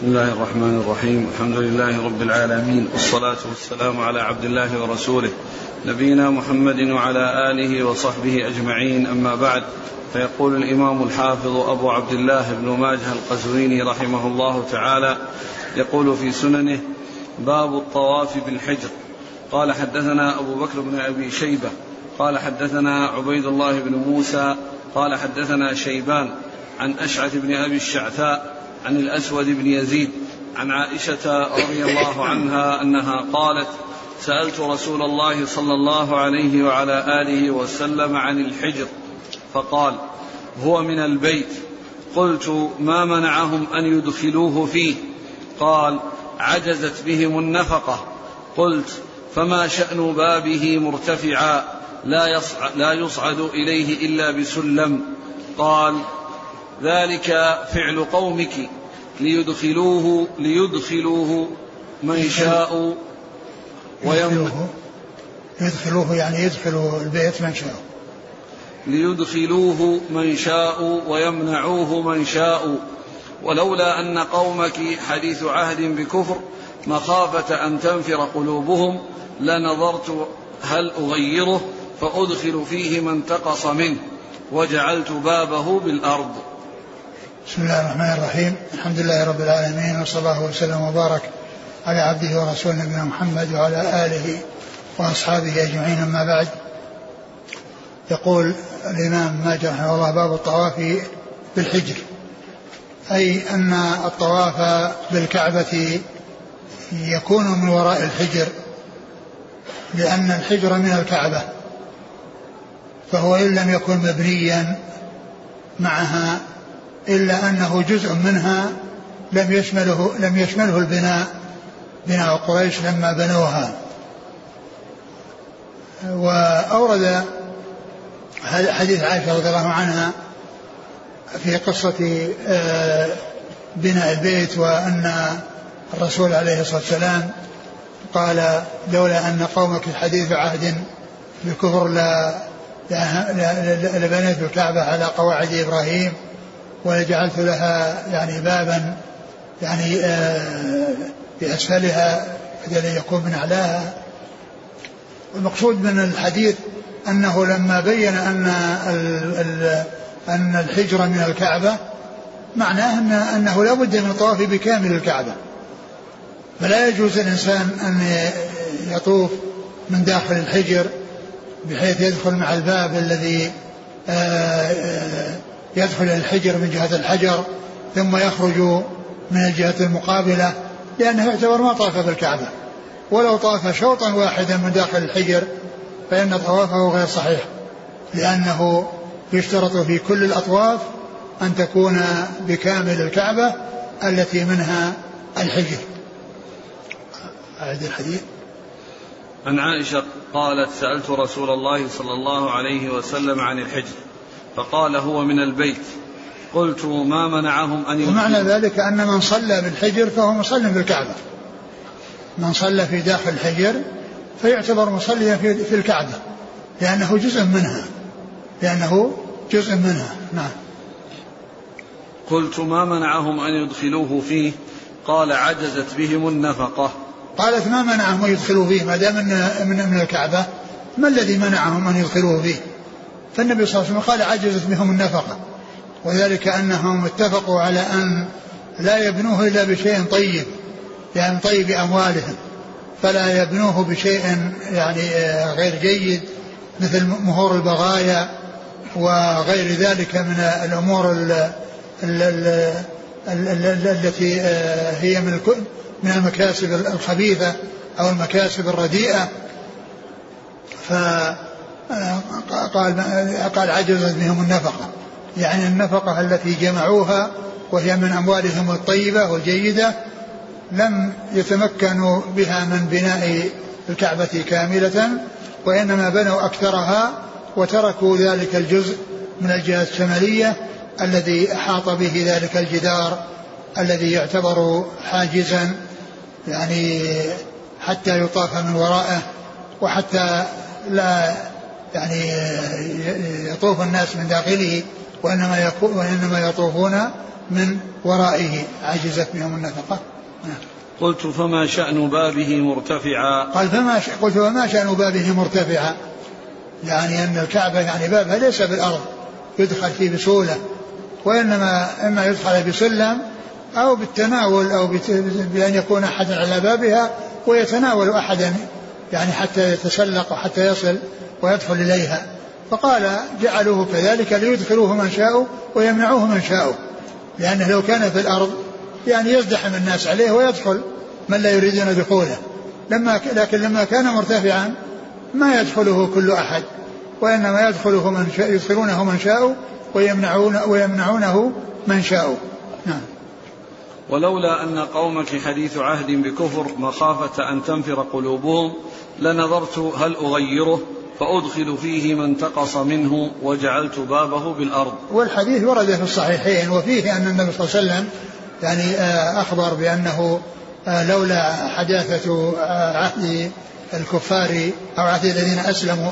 بسم الله الرحمن الرحيم. الحمد لله رب العالمين. والصلاة والسلام على عبد الله ورسوله. نبينا محمد وعلى آله وصحبه أجمعين. أما بعد فيقول الإمام الحافظ أبو عبد الله بن ماجه القزويني رحمه الله تعالى يقول في سننه باب الطواف بالحجر. قال حدثنا أبو بكر بن أبي شيبة. قال حدثنا عبيد الله بن موسى. قال حدثنا شيبان عن أشعث بن أبي الشعثاء عن الأسود بن يزيد عن عائشة رضي الله عنها أنها قالت سألت رسول الله صلى الله عليه وعلى آله وسلم عن الحجر فقال هو من البيت. قلت ما منعهم أن يدخلوه فيه؟ قال عجزت بهم النفقة. قلت فما شأن بابه مرتفعا لا يصعد, لا يصعد إليه إلا بسلم. قال ذلك فعل قومك ليدخلوه ليدخلوه من شاء ويم يدخلوه. يعني يدخلوا البيت من شاء ليدخلوه من شاء ويمنعوه من شاء ولولا أن قومك حديث عهد بكفر مخافة أن تنفر قلوبهم لنظرت هل أغيره فأدخل فيه من تقص منه وجعلت بابه بالأرض. بسم الله الرحمن الرحيم. الحمد لله رب العالمين وصلى الله وسلم وبارك على عبده ورسوله نبينا محمد وعلى آله وأصحابه أجمعين. أما بعد يقول الإمام ماجد رحمه الله باب الطواف بالحجر. أي أن الطواف بالكعبة يكون من وراء الحجر لأن الحجر من الكعبة فهو إن لم يكن مبنيا معها إلا أنه جزء منها لم يشمله لم يشمله البناء بناء قريش لما بنوها. وأورد حديث عائشة رضي الله عنها في قصة آه، بناء البيت وأن الرسول عليه الصلاة والسلام قال لولا أن قومك حديث عهد بالكفر لا لبنيت الكعبة على قواعد إبراهيم. وجعلت لها يعني بابا يعني آه، في أسفلها بدل أن يكون من أعلاها. والمقصود من الحديث أنه لما بين أن أن الحجرة من الكعبة معناه أن أنه لا بد من الطواف بكامل الكعبة. فلا يجوز الإنسان أن يطوف من داخل الحجر بحيث يدخل مع الباب الذي آه، آه، يدخل الحجر من جهة الحجر ثم يخرج من الجهة المقابلة لأنه يعتبر ما طاف بالكعبة ولو طاف شوطا واحدا من داخل الحجر فإن طوافه غير صحيح لأنه يشترط في كل الأطواف أن تكون بكامل الكعبة التي منها الحجر. أعد الحديث. عن عائشة قالت سألت رسول الله صلى الله عليه وسلم عن الحجر. فقال هو من البيت. قلت ما منعهم أن ومعنى ذلك أن من صلى بالحجر فهو مصلي بالكعبة. من صلى في داخل الحجر فيعتبر مصليا في, في الكعبة لأنه جزء منها. لأنه جزء منها. نعم. قلت ما منعهم أن يدخلوه فيه؟ قال عجزت بهم النفقة. قالت ما منعهم أن يدخلوا فيه؟ ما دام من, من الكعبة ما الذي منعهم أن يدخلوه فيه؟ فالنبي صلى الله عليه وسلم قال عجزت بهم النفقة. وذلك أنهم اتفقوا على أن لا يبنوه إلا بشيء طيب يعني طيب أموالهم. فلا يبنوه بشيء يعني آه، غير جيد مثل مهور البغايا وغير ذلك من الأمور التي آه، هي من من المكاسب الخبيثة أو المكاسب الرديئة. ف قال قال عجزت بهم النفقة. يعني النفقة التي جمعوها وهي من أموالهم الطيبة والجيدة لم يتمكنوا بها من بناء الكعبة كاملة وإنما بنوا أكثرها وتركوا ذلك الجزء من الجهة الشمالية الذي أحاط به ذلك الجدار الذي يعتبر حاجزا يعني حتى يطاف من وراءه وحتى لا يعني يطوف الناس من داخله وإنما وإنما يطوفون من ورائه عجزت بهم النفقة. نعم. قلت فما شأن بابه مرتفعا؟ قال فما ش... قلت فما شأن بابه مرتفعا؟ يعني أن الكعبة يعني بابها ليس بالأرض يدخل فيه بسهولة وإنما إما يدخل بسلم أو بالتناول أو بأن يكون أحد على بابها ويتناول أحدا يعني حتى يتسلق وحتى يصل ويدخل إليها. فقال جعلوه كذلك ليدخلوه من شاءوا ويمنعوه من شاءوا. لأنه لو كان في الأرض يعني يزدحم الناس عليه ويدخل من لا يريدون دخوله. لما لكن لما كان مرتفعا ما يدخله كل أحد. وإنما يدخله من شاء يدخلونه من شاءوا ويمنعون ويمنعونه من شاءوا. نعم. ولولا أن قومك حديث عهد بكفر مخافة أن تنفر قلوبهم لنظرت هل أغيره؟ فأدخل فيه من تقص منه وجعلت بابه بالأرض. والحديث ورد في الصحيحين وفيه أن النبي صلى الله عليه وسلم يعني آه، أخبر بأنه آه، لولا حداثة آه، عهد الكفار أو عهد الذين أسلموا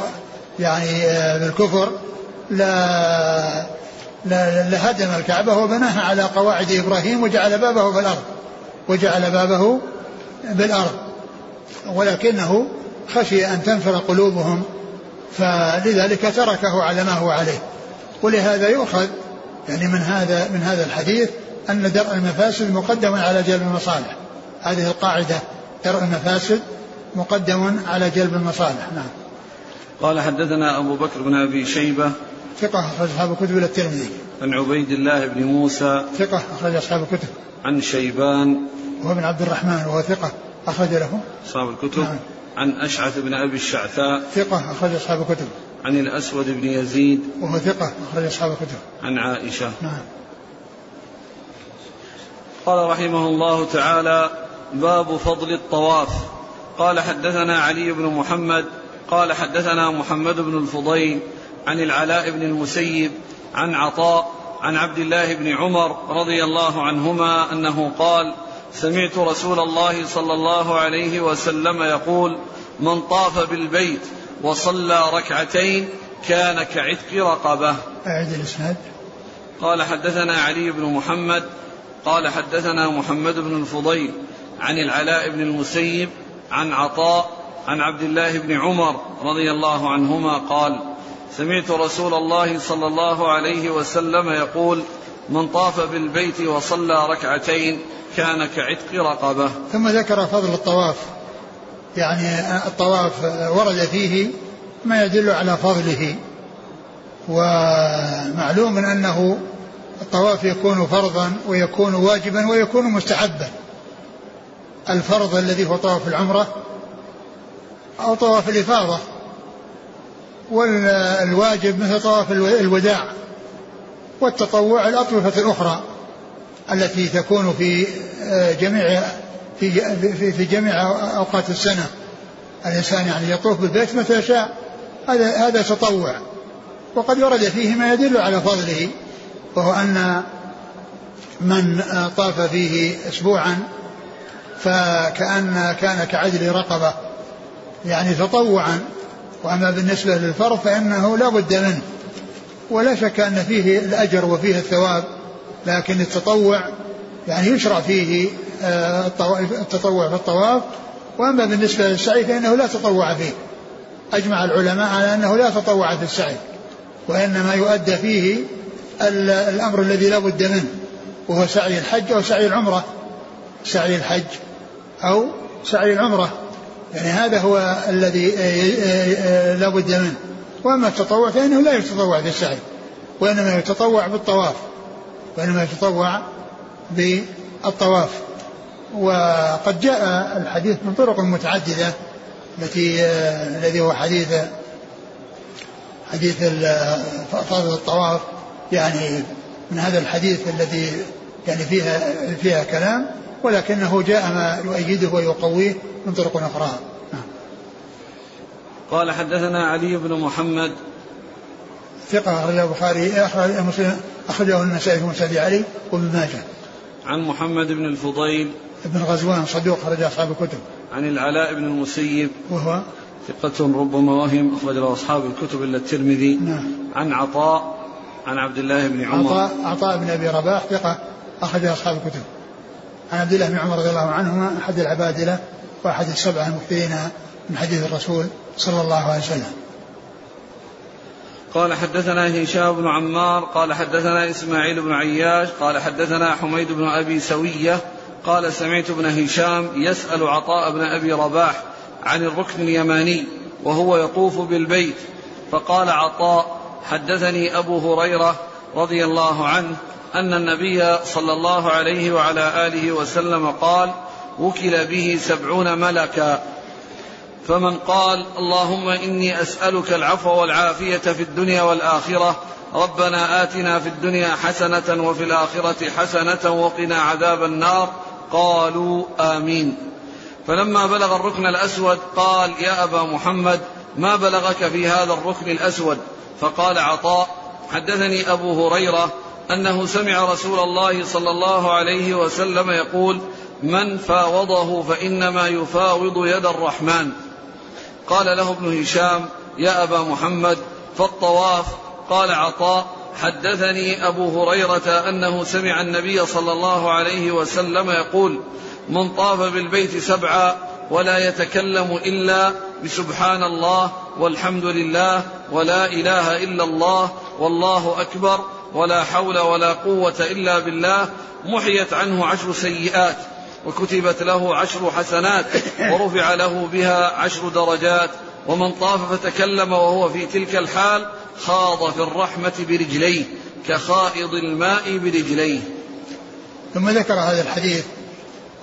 يعني بالكفر لا لهدم الكعبة وبناها على قواعد إبراهيم وجعل بابه في الأرض وجعل بابه بالأرض. ولكنه خشي أن تنفر قلوبهم فلذلك تركه على ما هو عليه. ولهذا يؤخذ يعني من هذا من هذا الحديث أن درء المفاسد مقدم على جلب المصالح. هذه القاعدة درء المفاسد مقدم على جلب المصالح. نعم. قال حدثنا أبو بكر بن أبي شيبة. ثقة أخرج أصحاب الكتب إلى الترمذي. عن عبيد الله بن موسى. ثقة أخرج أصحاب الكتب. عن شيبان. وهو بن عبد الرحمن وهو ثقة أخرج له. أصحاب الكتب. نعم. عن أشعث بن أبي الشعثاء ثقة أخرج أصحاب الكتب. عن الأسود بن يزيد وهو ثقة أخرج أصحاب الكتب. عن عائشة. نعم. قال رحمه الله تعالى باب فضل الطواف. قال حدثنا علي بن محمد قال حدثنا محمد بن الفضيل عن العلاء بن المسيب عن عطاء عن عبد الله بن عمر رضي الله عنهما أنه قال سمعت رسول الله صلى الله عليه وسلم يقول من طاف بالبيت وصلى ركعتين كان كعتق رقبة. أعد الإسناد. قال حدثنا علي بن محمد قال حدثنا محمد بن الفضيل عن العلاء بن المسيب عن عطاء عن عبد الله بن عمر رضي الله عنهما قال سمعت رسول الله صلى الله عليه وسلم يقول من طاف بالبيت وصلى ركعتين كان كعتق رقبة. ثم ذكر فضل الطواف. يعني الطواف ورد فيه ما يدل على فضله. ومعلوم أنه الطواف يكون فرضا ويكون واجبا ويكون مستحبا. الفرض الذي هو طواف العمرة أو طواف الإفاضة. والواجب مثل طواف الوداع والتطوع الأطوفة الأخرى التي تكون في جميع في في جميع أوقات السنة. الإنسان يعني يطوف بالبيت متى شاء. هذا هذا تطوع. وقد ورد فيه ما يدل على فضله وهو أن من طاف فيه أسبوعا فكأن كان كعدل رقبة. يعني تطوعا. وأما بالنسبة للفرض فإنه لا بد منه. ولا شك أن فيه الأجر وفيه الثواب لكن التطوع يعني يشرع فيه آه، التطوع في الطواف. وأما بالنسبة للسعي فإنه لا تطوع فيه. أجمع العلماء على أنه لا تطوع في السعي وإنما يؤدى فيه الأمر الذي لا بد منه وهو سعي الحج أو سعي العمرة. سعي الحج أو سعي العمرة. يعني هذا هو الذي آه، آه، لا بد منه. وأما التطوع فإنه لا يتطوع بالسعي وإنما يتطوع بالطواف وإنما يتطوع بالطواف وقد جاء الحديث من طرق متعددة التي الذي هو حديث حديث فضل الطواف يعني من هذا الحديث الذي يعني فيها فيها كلام ولكنه جاء ما يؤيده ويقويه من طرق أخرى نعم. قال حدثنا علي بن محمد ثقة أخرجه البخاري أخرج مسلم أخرجه النسائي في مسند علي وابن ماجه. عن محمد بن الفضيل ابن غزوان صدوق خرج أصحاب الكتب. عن العلاء بن المسيب وهو ثقة ربما وهم أخرج له أصحاب الكتب إلا الترمذي. نعم. عن عطاء عن عبد الله بن عمر عطاء عطاء بن أبي رباح ثقة أخرج أصحاب الكتب عن عبد الله بن عمر رضي الله عنهما أحد العبادلة وأحد السبعة المكثرين من حديث الرسول صلى الله عليه وسلم قال حدثنا هشام بن عمار قال حدثنا إسماعيل بن عياش قال حدثنا حميد بن أبي سوية قال سمعت ابن هشام يسأل عطاء بن أبي رباح عن الركن اليماني وهو يطوف بالبيت فقال عطاء حدثني أبو هريرة رضي الله عنه أن النبي صلى الله عليه وعلى آله وسلم قال وكل به سبعون ملكا فمن قال اللهم إني أسألك العفو والعافية في الدنيا والآخرة ربنا آتنا في الدنيا حسنة وفي الآخرة حسنة وقنا عذاب النار. قالوا آمين. فلما بلغ الركن الأسود قال يا أبا محمد ما بلغك في هذا الركن الأسود؟ فقال عطاء حدثني أبو هريرة أنه سمع رسول الله صلى الله عليه وسلم يقول من فاوضه فإنما يفاوض يد الرحمن. قال له ابن هشام يا أبا محمد فالطواف. قال عطاء حدثني أبو هريرة أنه سمع النبي صلى الله عليه وسلم يقول من طاف بالبيت سبعا ولا يتكلم إلا بسبحان الله والحمد لله ولا إله إلا الله والله أكبر ولا حول ولا قوة إلا بالله محيت عنه عشر سيئات وكتبت له عشر حسنات ورفع له بها عشر درجات. ومن طاف فتكلم وهو في تلك الحال خاض في الرحمة برجليه كخائض الماء برجليه. ثم ذكر هذا الحديث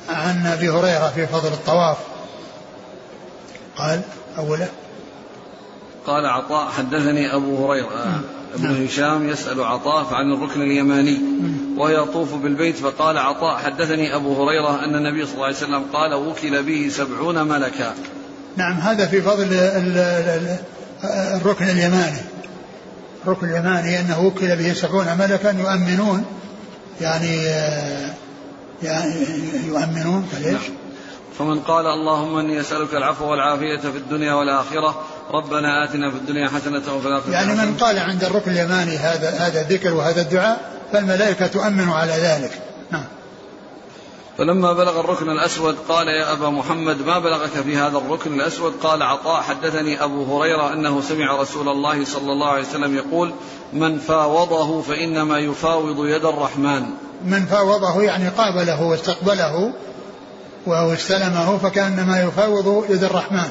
عن أبي هريرة في فضل الطواف. قال اوله قال عطاء حدثني أبو هريرة. ابن نعم. هشام يسأل عطاء عن الركن اليماني. ويطوف بالبيت فقال عطاء حدثني أبو هريرة أن النبي صلى الله عليه وسلم قال وكل به سبعون ملكا نعم هذا في فضل الركن اليماني الركن اليماني أنه وكل به سبعون ملكا يؤمنون يعني يعني يؤمنون فليش؟ نعم. فمن قال اللهم إني أسألك العفو والعافية في الدنيا والآخرة ربنا آتنا في الدنيا حسنة وفي الآخرة يعني من قال عند الركن اليماني هذا هذا الذكر وهذا الدعاء فالملائكة تؤمن على ذلك. نعم. فلما بلغ الركن الأسود قال يا أبا محمد ما بلغك في هذا الركن الأسود؟ قال عطاء حدثني أبو هريرة أنه سمع رسول الله صلى الله عليه وسلم يقول من فاوضه فإنما يفاوض يد الرحمن. من فاوضه يعني قابله واستقبله وهو استلمه فكأنما يفاوض يد الرحمن.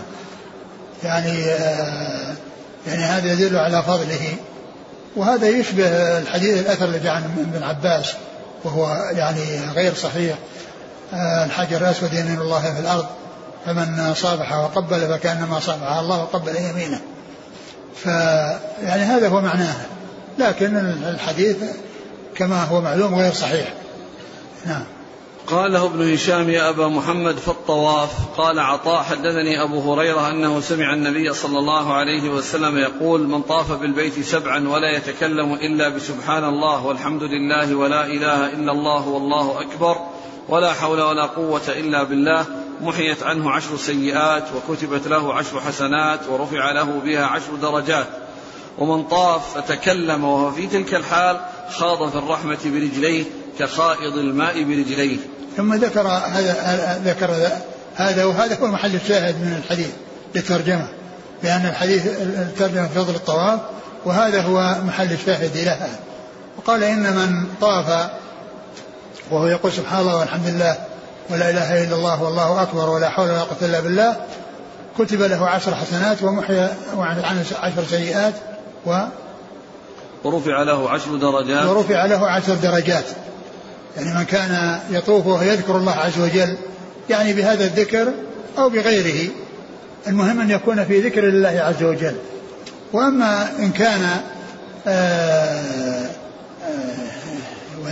يعني آه يعني هذا يدل على فضله. وهذا يشبه الحديث الأثر اللي جاء عن ابن عباس وهو يعني غير صحيح. آه الحجر الأسود يمين الله في الأرض فمن صافح وقبل فكأنما صافح الله وقبل يمينه. فيعني هذا هو معناه. لكن الحديث كما هو معلوم غير صحيح. نعم. قال له ابن هشام يا أبا محمد في الطواف قال عطاء حدثني أبو هريرة أنه سمع النبي صلى الله عليه وسلم يقول من طاف بالبيت سبعا ولا يتكلم إلا بسبحان الله والحمد لله ولا إله إلا الله والله أكبر ولا حول ولا قوة إلا بالله محيت عنه عشر سيئات وكتبت له عشر حسنات ورفع له بها عشر درجات ومن طاف فتكلم وهو في تلك الحال خاض في الرحمة برجليه كخائض الماء برجليه ثم ذكر هذا ذكر هذا وهذا هو محل الشاهد من الحديث للترجمة لأن الحديث الترجمة في فضل الطواف وهذا هو محل الشاهد لها. وقال إن من طاف وهو يقول سبحان الله والحمد لله ولا إله إلا الله والله أكبر ولا حول ولا قوة إلا بالله كتب له عشر حسنات ومحي عن عشر سيئات و ورفع له عشر درجات. ورفع له عشر درجات. يعني من كان يطوف وهو يذكر الله عز وجل يعني بهذا الذكر أو بغيره. المهم أن يكون في ذكر الله عز وجل. وأما إن كان آآ آآ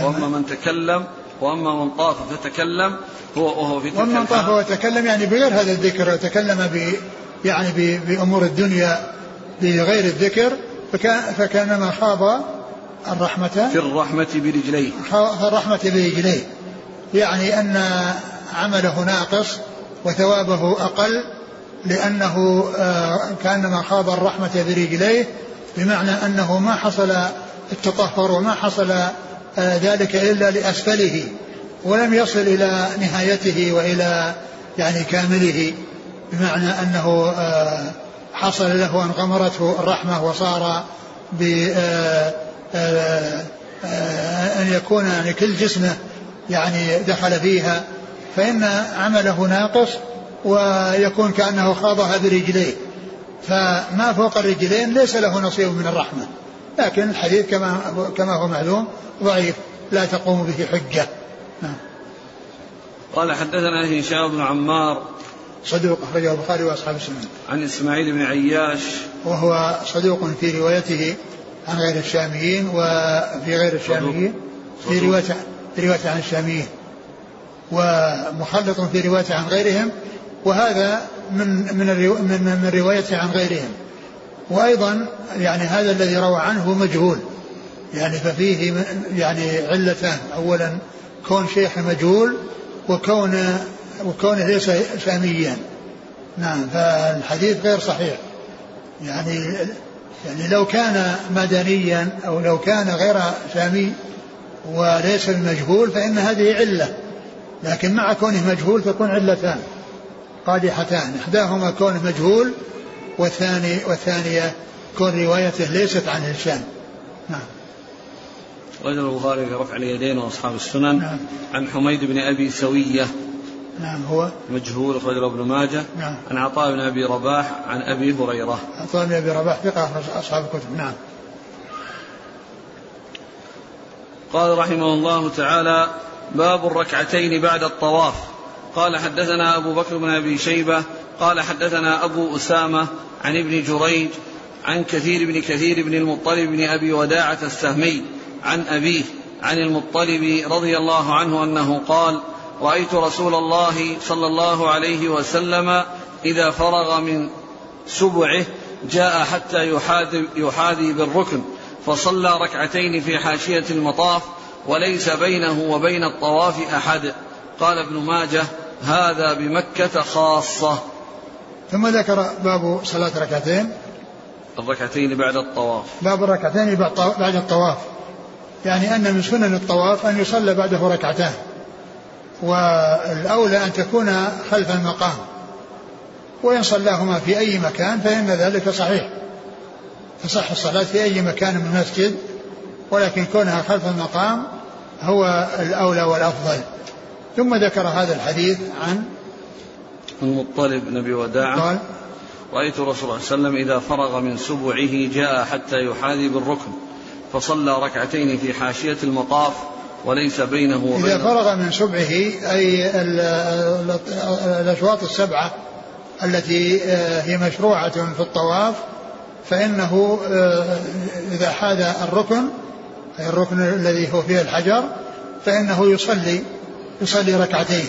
وأما من تكلم وأما من طاف فتكلم هو وهو في تلك وأما من طاف وتكلم يعني بغير هذا الذكر وتكلم ب يعني بأمور الدنيا بغير الذكر فكان فكانما خاض الرحمة في الرحمة برجليه. في الرحمة برجليه. يعني أن عمله ناقص وثوابه أقل لأنه آه، كأنما خاض الرحمة برجليه بمعنى أنه ما حصل التطهر وما حصل آه، ذلك إلا لأسفله ولم يصل إلى نهايته وإلى يعني كامله بمعنى أنه آه، حصل له أن غمرته الرحمة وصار ب أن يكون يعني كل جسمه يعني دخل فيها فإن عمله ناقص ويكون كأنه خاضها برجليه فما فوق الرجلين ليس له نصيب من الرحمة. لكن الحديث كما كما هو معلوم ضعيف لا تقوم به حجة. نعم. قال حدثنا هشام بن عمار صدوق أخرجه البخاري وأصحاب السنن عن إسماعيل بن عياش وهو صدوق في روايته عن غير الشاميين وفي غير الشاميين في رواية في رواية عن الشاميين. ومخلط في رواية عن غيرهم وهذا من من من من روايته عن غيرهم. وأيضا يعني هذا الذي روى عنه مجهول. يعني ففيه يعني علتان اولا كون شيخ مجهول وكون وكونه ليس شاميا. نعم فالحديث غير صحيح. يعني يعني لو كان مدنيا أو لو كان غير شامي وليس المجهول فإن هذه علة. لكن مع كونه مجهول تكون علتان قادحتان. إحداهما كونه مجهول والثاني والثانية كون روايته ليست عن هشام نعم. رجل البخاري في رفع اليدين وأصحاب السنن. نعم. عن حميد بن أبي سوية نعم هو مجهول اخرجه ابن ماجه. نعم. عن عطاء بن أبي رباح عن أبي هريرة. عطاء بن أبي رباح ثقة أصحاب الكتب. نعم. قال رحمه الله تعالى باب الركعتين بعد الطواف. قال حدثنا أبو بكر بن أبي شيبة. قال حدثنا أبو أسامة عن ابن جريج عن كثير بن كثير بن المطلب بن أبي وداعة السهمي عن أبيه عن المطلب رضي الله عنه أنه قال رأيت رسول الله صلى الله عليه وسلم إذا فرغ من سبعه جاء حتى يحاذي, يحاذي بالركن فصلى ركعتين في حاشية المطاف وليس بينه وبين الطواف أحد. قال ابن ماجه هذا بمكة خاصة. ثم ذكر باب صلاة ركعتين. الركعتين بعد الطواف. باب الركعتين بعد الطواف. يعني أن من سنن الطواف أن يصلى بعده ركعتان. والأولى أن تكون خلف المقام. وإن صلاهما في أي مكان فإن ذلك صحيح. تصح الصلاة في أي مكان من المسجد ولكن كونها خلف المقام هو الأولى والأفضل. ثم ذكر هذا الحديث عن المطلب بن أبي وداعه قال رأيت الرسول صلى الله عليه وسلم إذا فرغ من سبعه جاء حتى يحاذي بالركن فصلى ركعتين في حاشية المطاف وليس بينه وبين إذا فرغ من سبعه أي الأشواط السبعة التي آه، هي مشروعة في الطواف فإنه آه، إذا حاذ الركن أي الركن الذي هو فيه الحجر فإنه يصلي يصلي ركعتين.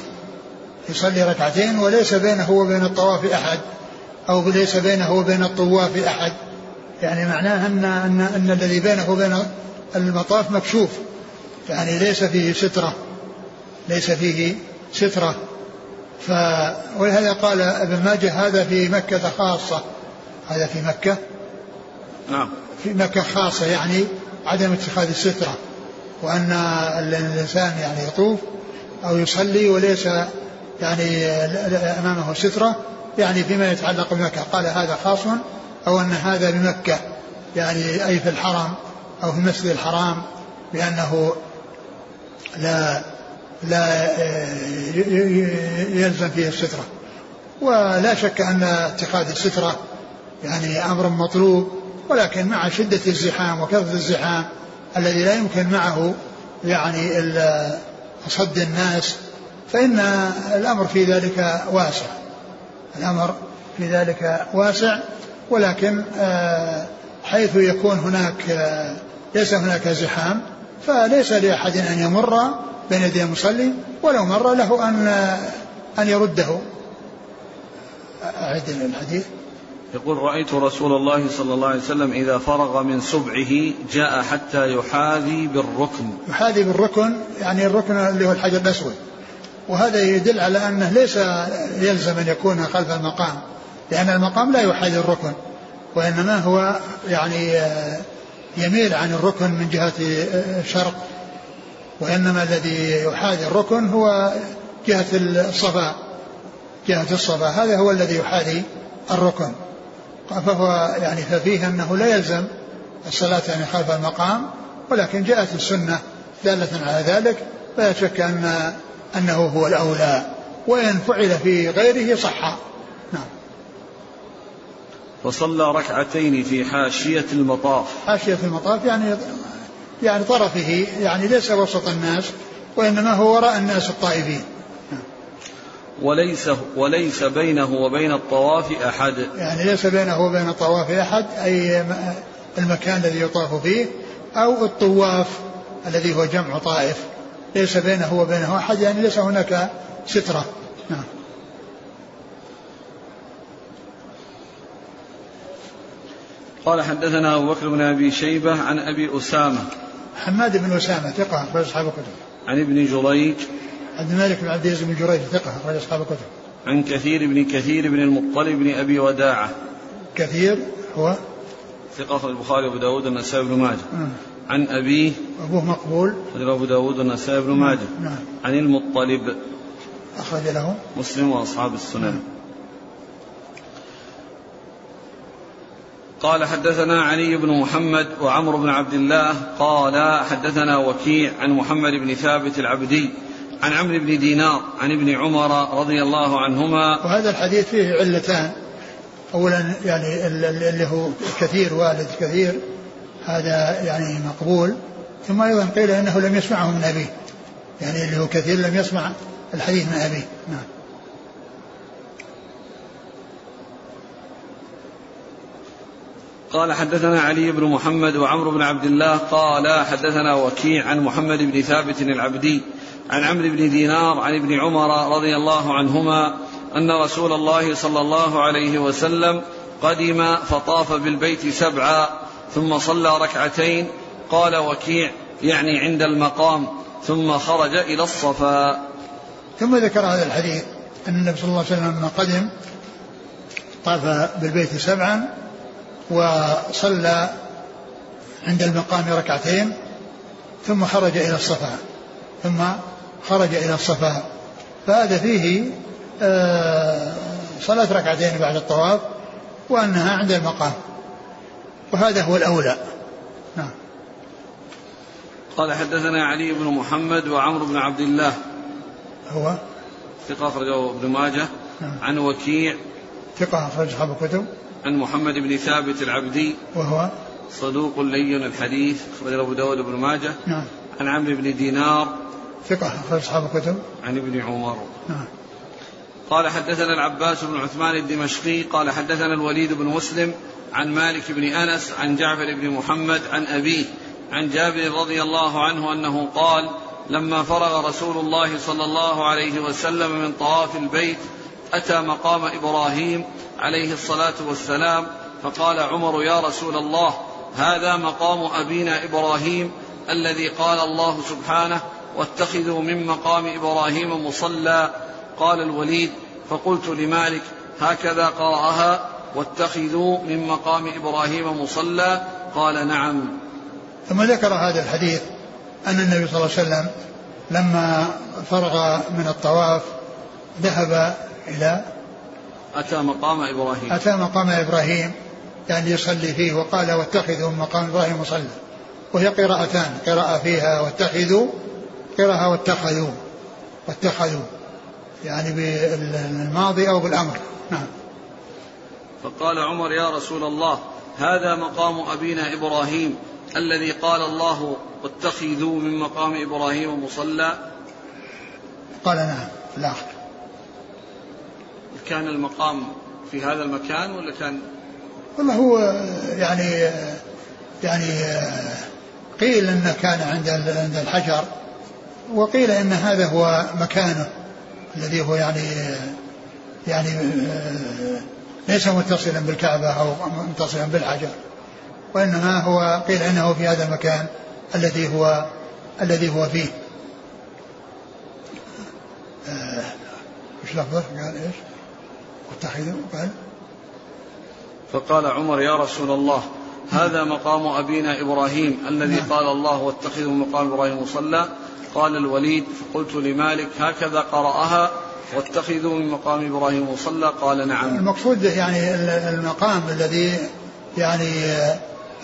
يصلي ركعتين وليس بينه وبين الطواف أحد أو ليس بينه وبين الطواف أحد. يعني معناه أن, أن, أن الذي بينه وبين المطاف مكشوف. يعني ليس فيه سترة ليس فيه سترة. ف ولهذا قال ابن ماجه هذا في مكة خاصة. هذا في مكة؟ نعم. في مكة خاصة يعني عدم اتخاذ السترة. وأن الإنسان يعني يطوف أو يصلي وليس يعني أمامه سترة يعني فيما يتعلق بمكة. قال هذا خاص أو أن هذا بمكة يعني أي في الحرم أو في المسجد الحرام بأنه لا لا يلزم فيه السترة. ولا شك أن اتخاذ السترة يعني أمر مطلوب ولكن مع شدة الزحام وكثرة الزحام الذي لا يمكن معه يعني صد الناس فإن الأمر في ذلك واسع. الأمر في ذلك واسع ولكن آه، حيث يكون هناك آه، ليس هناك زحام فليس لأحد أن يمر بين يدي المصلي ولو مر له أن آه، أن يرده. أعد الحديث. يقول رأيت رسول الله صلى الله عليه وسلم إذا فرغ من سبعه جاء حتى يحاذي بالركن. يحاذي بالركن يعني الركن اللي هو الحجر الأسود. وهذا يدل على أنه ليس يلزم أن يكون خلف المقام لأن المقام لا يحاذي الركن وإنما هو يعني يميل عن الركن من جهة الشرق وإنما الذي يحاذي الركن هو جهة الصفا جهة الصفا. هذا هو الذي يحاذي الركن. فهو يعني ففيه أنه لا يلزم الصلاة يعني خلف المقام ولكن جاءت السنة دالة على ذلك فلا شك أن أنه هو الأولى وإن فعل في غيره صح. وصلى ركعتين في حاشية المطاف. حاشية المطاف يعني يعني طرفه يعني ليس وسط الناس وإنما هو وراء الناس الطائفين. وليس وليس بينه وبين الطواف أحد. يعني ليس بينه وبين الطواف أحد أي المكان الذي يطاف فيه أو الطواف الذي هو جمع طائف. ليس بينه وبينه أحد يعني ليس هناك سترة. قال حدثنا أبو بكر بن أبي شيبة عن أبي أسامة. حماد بن أسامة ثقة أخرج أصحاب الكتب. عن ابن جريج. عبد الملك بن عبد العزيز بن جريج ثقة أخرج أصحاب الكتب. عن كثير بن كثير بن المطلب بن أبي وداعة. كثير هو؟ ثقة أخرج البخاري وأبو داود والنسائي بن ماجه. م. عن أبيه أبوه مقبول. أخرج أبو داود والنسائي بن ماجه. نعم. عن المطلب. أخرج له. مسلم وأصحاب السنن. قال حدثنا علي بن محمد وعمر بن عبد الله قال حدثنا وكيع عن محمد بن ثابت العبدي عن عمرو بن دينار عن ابن عمر رضي الله عنهما. وهذا الحديث فيه علتان. اولا يعني اللي هو كثير والد كثير. هذا يعني مقبول. ثم أيضا قيل إنه لم يسمعه من أبيه. يعني اللي هو كثير لم يسمع الحديث من أبيه. نعم. قال حدثنا علي بن محمد وعمرو بن عبد الله قال حدثنا وكيع عن محمد بن ثابت العبدي عن عمرو بن دينار عن ابن عمر رضي الله عنهما أن رسول الله صلى الله عليه وسلم قدم فطاف بالبيت سبعا ثم صلى ركعتين. قال وكيع يعني عند المقام ثم خرج إلى الصفا. ثم ذكر هذا الحديث أن النبي صلى الله عليه وسلم لما قدم طاف بالبيت سبعا وصلى عند المقام ركعتين ثم خرج إلى الصفا ثم خرج إلى الصفا. فهذا فيه آه، صلاة ركعتين بعد الطواف وأنها عند المقام. وهذا هو الأولى. نعم. قال حدثنا علي بن محمد وعمرو بن عبد الله. هو؟ ثقة أخرجه ابن ماجه. نعم. عن وكيع. ثقة أخرج أصحاب الكتب عن محمد بن ثابت العبدي. وهو صدوق لين الحديث أخرج أبو داود بن ماجه. نعم. عن عمرو بن دينار. ثقة أخرج أصحاب الكتب. عن ابن عمر. نعم. قال حدثنا العباس بن عثمان الدمشقي قال حدثنا الوليد بن مسلم عن مالك بن أنس عن جعفر بن محمد عن أبيه عن جابر رضي الله عنه أنه قال لما فرغ رسول الله صلى الله عليه وسلم من طواف البيت أتى مقام إبراهيم عليه الصلاة والسلام فقال عمر يا رسول الله هذا مقام أبينا إبراهيم الذي قال الله سبحانه واتخذوا من مقام إبراهيم مصلى قال الوليد. فقلت لمالك هكذا قرأها واتخذوا من مقام إبراهيم مصلى قال نعم. ثم ذكر هذا الحديث أن النبي صلى الله عليه وسلم لما فرغ من الطواف ذهب إلى أتى مقام إبراهيم. أتى مقام إبراهيم يعني يصلي فيه وقال واتخذوا من مقام إبراهيم مصلى. وهي قراءتان قراءة فيها واتخذوا قراءة واتخذوا واتخذوا يعني بالماضي أو بالأمر. نعم. فقال عمر يا رسول الله هذا مقام أبينا إبراهيم الذي قال الله واتخذوا من مقام إبراهيم مصلى قال نعم لا كان المقام في هذا المكان ولا كان والله هو يعني يعني قيل إنه كان عند عند الحجر وقيل إن هذا هو مكانه الذي هو يعني يعني ليس متصلا بالكعبة أو متصلا بالحجر وإنما هو قيل إنه في هذا المكان الذي هو الذي هو فيه. إيش لفظه؟ قال إيش؟ واتخذوا قال. فقال عمر يا رسول الله هذا مقام أبينا إبراهيم الذي نعم. قال الله واتخذوا مقام إبراهيم مصلى قال الوليد فقلت لمالك هكذا قرأها واتخذوا من مقام إبراهيم مصلى قال نعم. المقصود يعني المقام الذي يعني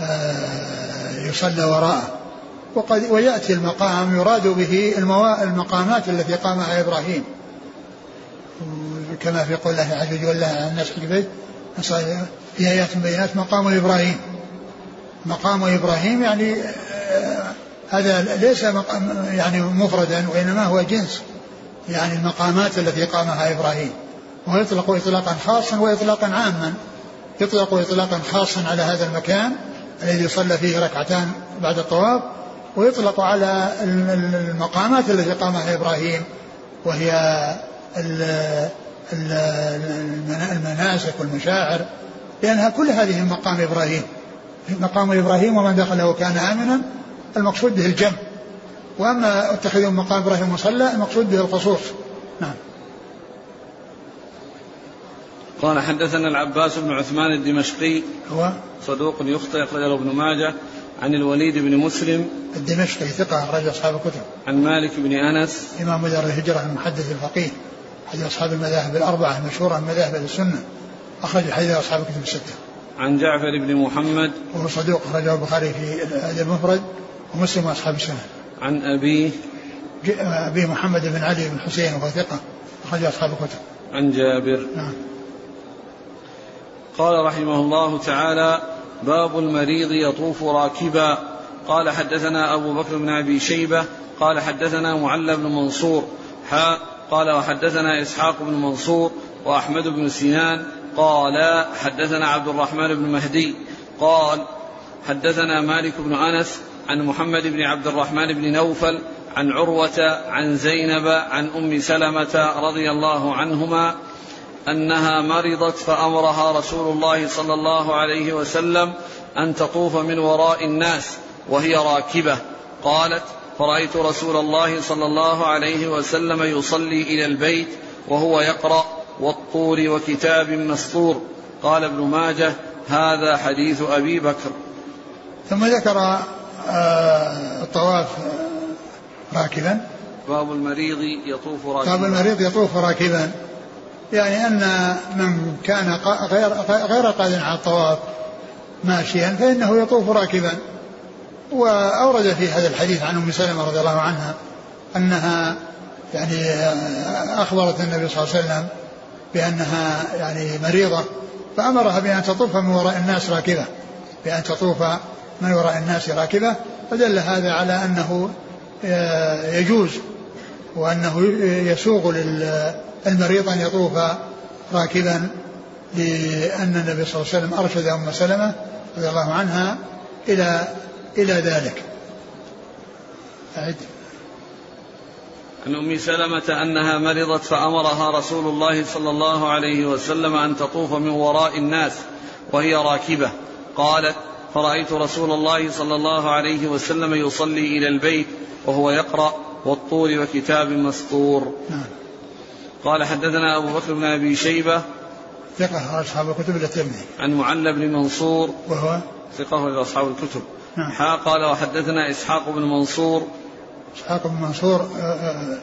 آه، يصلى وراءه. وقد ويأتي المقام يراد به المقامات التي قامها إبراهيم. كما في قول الله عز وجل الناس حج البيت في آيات بينات مقام إبراهيم. مقام إبراهيم يعني آه، هذا ليس مقام يعني مفردا وإنما هو جنس. يعني المقامات التي قامها إبراهيم. ويطلق إطلاقا خاصا وإطلاقا عاما. يطلق إطلاقا خاصا على هذا المكان الذي صلى فيه ركعتان بعد الطواف ويطلق على المقامات التي قامها إبراهيم وهي المناسك والمشاعر لأنها كل هذه مقام إبراهيم. مقام إبراهيم ومن دخله كان آمنا المقصود به الجمع. وأما اتخذوا مقام إبراهيم مصلى المقصود به الخصوص نعم. قال حدثنا العباس بن عثمان الدمشقي هو؟ صدوق يخطئ أخرجه ابن ماجه عن الوليد بن مسلم. الدمشقي ثقة أخرج أصحاب الكتب. عن مالك بن أنس. إمام دار الهجرة المحدث الفقيه. أحد أصحاب المذاهب الأربعة المشهورة من مذاهب السنة. أخرج حديث أصحاب الكتب الستة. عن جعفر بن محمد. وهو صدوق أخرجه البخاري في الأدب المفرد ومسلم وأصحاب السنة. عن أبيه أبي محمد بن علي بن حسين وهو ثقة أخرج أصحاب الكتب. عن جابر. نعم. قال رحمه الله تعالى باب المريض يطوف راكبا. قال حدثنا أبو بكر بن أبي شيبة. قال حدثنا معل بن منصور. حاء قال وحدثنا إسحاق بن منصور وأحمد بن سنان قال حدثنا عبد الرحمن بن مهدي قال حدثنا مالك بن أنس عن محمد بن عبد الرحمن بن نوفل عن عروة عن زينب عن أم سلمة رضي الله عنهما أنها مرضت فأمرها رسول الله صلى الله عليه وسلم أن تطوف من وراء الناس وهي راكبة. قالت فرأيت رسول الله صلى الله عليه وسلم يصلي إلى البيت وهو يقرأ والطور وكتاب مسطور. قال ابن ماجه هذا حديث أبي بكر. ثم ذكر آه، الطواف راكبا. باب المريض يطوف راكبا. باب المريض يطوف راكبا. يعني أن من كان غير غير قادر على الطواف ماشيا فإنه يطوف راكبا. وأورد في هذا الحديث عن أم سلمة رضي الله عنها أنها يعني أخبرت النبي صلى الله عليه وسلم بأنها يعني مريضة فأمرها بأن تطوف من وراء الناس راكبة بأن تطوف من وراء الناس راكبة فدل هذا على أنه يجوز وأنه يسوغ للمريض أن يطوف راكبا لأن النبي صلى الله عليه وسلم أرشد أم سلمة رضي الله عنها إلى إلى ذلك. أعد. عن أم سلمة أنها مرضت فأمرها رسول الله صلى الله عليه وسلم أن تطوف من وراء الناس وهي راكبة. قالت فرأيت رسول الله صلى الله عليه وسلم يصلي إلى البيت وهو يقرأ والطور وكتاب مسطور. نعم. قال حدثنا أبو بكر بن أبي شيبة ثقة أصحاب الكتب الترمذي عن معل بن منصور وهو؟ ثقة أصحاب الكتب. نعم. حا قال وحدثنا إسحاق بن منصور. إسحاق بن منصور آه، آه،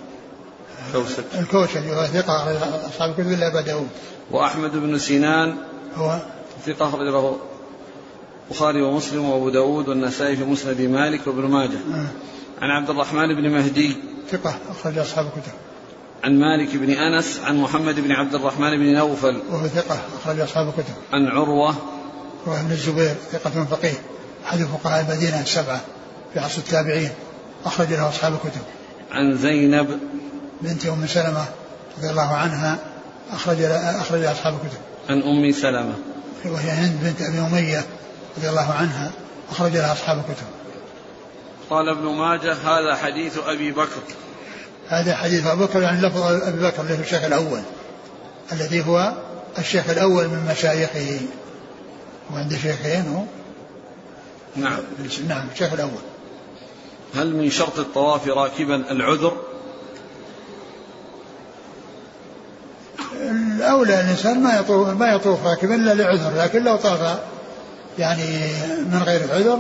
كوسج الكوسج وهو ثقة أصحاب الكتب إلا أبا داود. وأحمد بن سنان هو؟ ثقة أخرجه البخاري ومسلم وأبو داود والنسائي في مسند مالك وابن ماجه. آه. عن عبد الرحمن بن مهدي. ثقة أخرج أصحاب الكتب. عن مالك بن أنس عن محمد بن عبد الرحمن بن نوفل. وهو ثقة أخرج أصحاب الكتب. عن عروة. وهو ابن الزبير ثقة فقيه. أحد فقهاء المدينة السبعة في عصر التابعين أخرج له أصحاب الكتب. عن زينب بنت أم سلمة رضي الله عنها أخرج أخرج أصحاب الكتب. عن أم سلمة. وهي هند بنت أبي أمية رضي الله عنها أخرج لها أصحاب الكتب. قال ابن ماجه هذا حديث أبي بكر. هذا حديث أبو بكر يعني لفظ أبي بكر اللي هو الشيخ الأول الذي هو الشيخ الأول من مشايخه. وعند شيخين نعم. نعم الشيخ الأول. هل من شرط الطواف راكبا العذر؟ الأولى الإنسان ما يطوف ما يطوف راكبا إلا لعذر لكن لو طاف يعني من غير عذر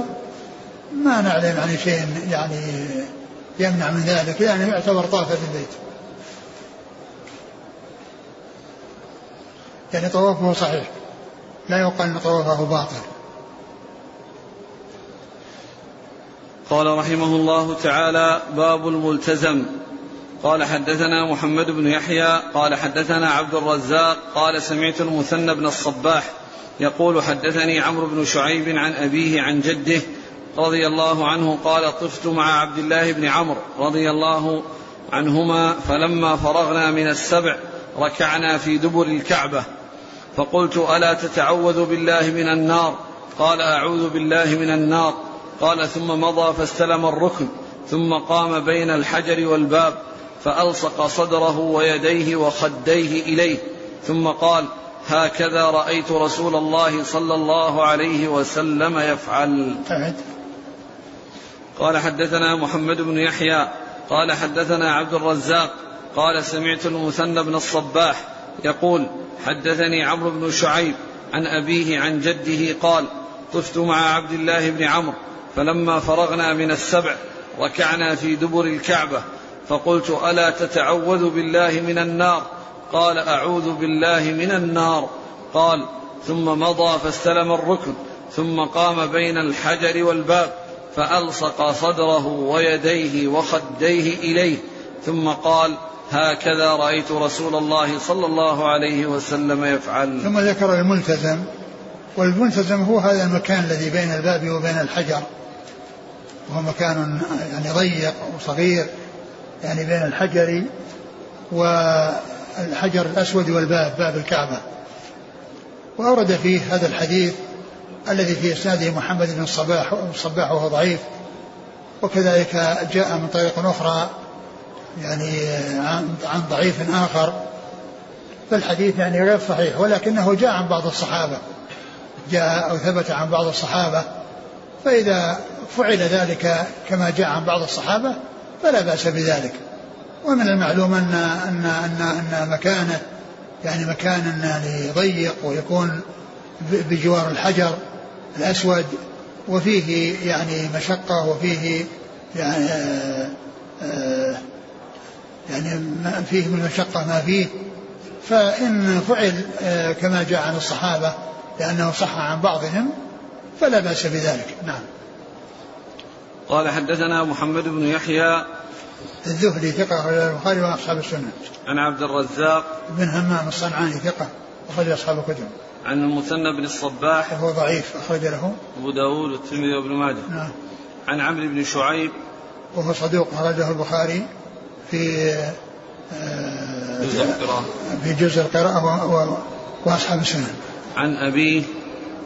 ما نعلم يعني شيء يعني يمنع من ذلك لأنه يعتبر طاف بالبيت يعني طوافه صحيح لا يقال أن طوافه باطل. قال رحمه الله تعالى باب الملتزم. قال حدثنا محمد بن يحيى قال حدثنا عبد الرزاق قال سمعت المثنى بن الصباح يقول حدثني عمرو بن شعيب عن أبيه عن جده رضي الله عنه قال طفت مع عبد الله بن عمرو رضي الله عنهما فلما فرغنا من السبع ركعنا في دبر الكعبة فقلت ألا تتعوذ بالله من النار؟ قال أعوذ بالله من النار. قال ثم مضى فاستلم الركن ثم قام بين الحجر والباب فألصق صدره ويديه وخديه إليه ثم قال هكذا رأيت رسول الله صلى الله عليه وسلم يفعل. قال حدثنا محمد بن يحيى قال حدثنا عبد الرزاق قال سمعت المثنى بن الصباح يقول حدثني عمرو بن شعيب عن أبيه عن جده قال طفت مع عبد الله بن عمرو فلما فرغنا من السبع ركعنا في دبر الكعبة فقلت ألا تتعوذ بالله من النار؟ قال أعوذ بالله من النار. قال ثم مضى فاستلم الركن ثم قام بين الحجر والباب فألصق صدره ويديه وخديه إليه ثم قال هكذا رأيت رسول الله صلى الله عليه وسلم يفعل. ثم ذكر الملتزم والملتزم هو هذا المكان الذي بين الباب وبين الحجر. وهو مكان يعني ضيق وصغير يعني بين الحجر والحجر الأسود والباب باب الكعبة. وأورد فيه هذا الحديث الذي في إسناده محمد بن الصباح الصباح وهو ضعيف. وكذلك جاء من طريق أخرى يعني عن ضعيف آخر. فالحديث يعني غير صحيح ولكنه جاء عن بعض الصحابة. جاء أو ثبت عن بعض الصحابة. فإذا فعل ذلك كما جاء عن بعض الصحابة فلا بأس بذلك. ومن المعلوم أن أن أن أن مكانه يعني مكان يعني ضيق ويكون بجوار الحجر الأسود وفيه يعني مشقة وفيه يعني آآ آآ يعني ما فيه من المشقة ما فيه. فإن فعل كما جاء عن الصحابة لأنه صح عن بعضهم فلا بأس بذلك نعم قال حدثنا محمد بن يحيى الذهلي ثقة أخرج البخاري وأصحاب السنة. عن عبد الرزاق بن همام الصنعاني ثقة أخرج أصحاب الكتب. عن المثنى بن الصباح وهو ضعيف أخرج له أبو داود والترمذي وابن ماجه. نعم. عن عمرو بن شعيب وهو صدوق أخرجه البخاري في جزء القراءة في جزء القراءة وأصحاب السنن. عن أبيه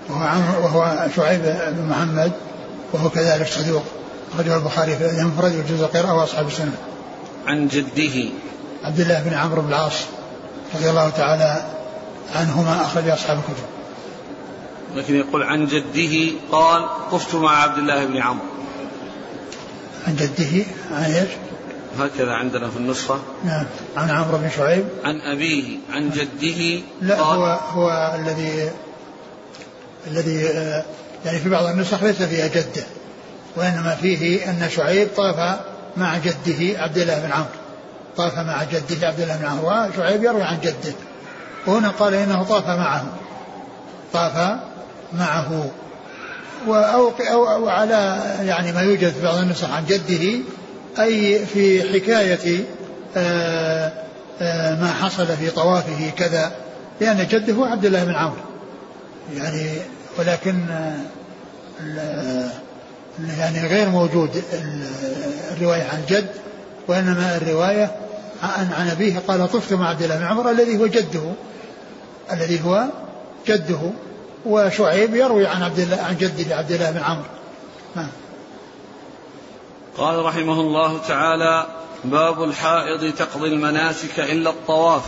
وهو وهو شعيب بن محمد وهو كذلك صدوق أخرجه البخاري في المفرد وجزء القراءة وأصحاب السنن. عن جده عبد الله بن عمرو بن العاص رضي الله تعالى عنهما أخرج أصحاب الكتب. لكن يقول عن جده قال طفت مع عبد الله بن عمرو عن جده عن إيش؟ هكذا عندنا في النسخة نعم عن عمرو بن شعيب عن أبيه عن جده لا قال هو هو الذي الذي آه، يعني في بعض النسخ ليس فيها جده وإنما فيه أن شعيب طاف مع جده عبد الله بن عمرو. طاف مع جده عبد الله بن عمرو وشعيب يروي عن جده. وهنا قال إنه طاف معه. طاف معه. أو, أو, على يعني ما يوجد في بعض النسخ عن جده أي في حكاية آآ آآ ما حصل في طوافه كذا لأن جده هو عبد الله بن عمرو. يعني ولكن يعني غير موجود الرواية عن جد وإنما الرواية عن أبيه قال طفت مع عبد الله بن عمر الذي هو جده الذي هو جده وشعيب يروي عن عبد الله عن جده عبد الله بن عمرو. نعم. قال رحمه الله تعالى باب الحائض تقضي المناسك إلا الطواف.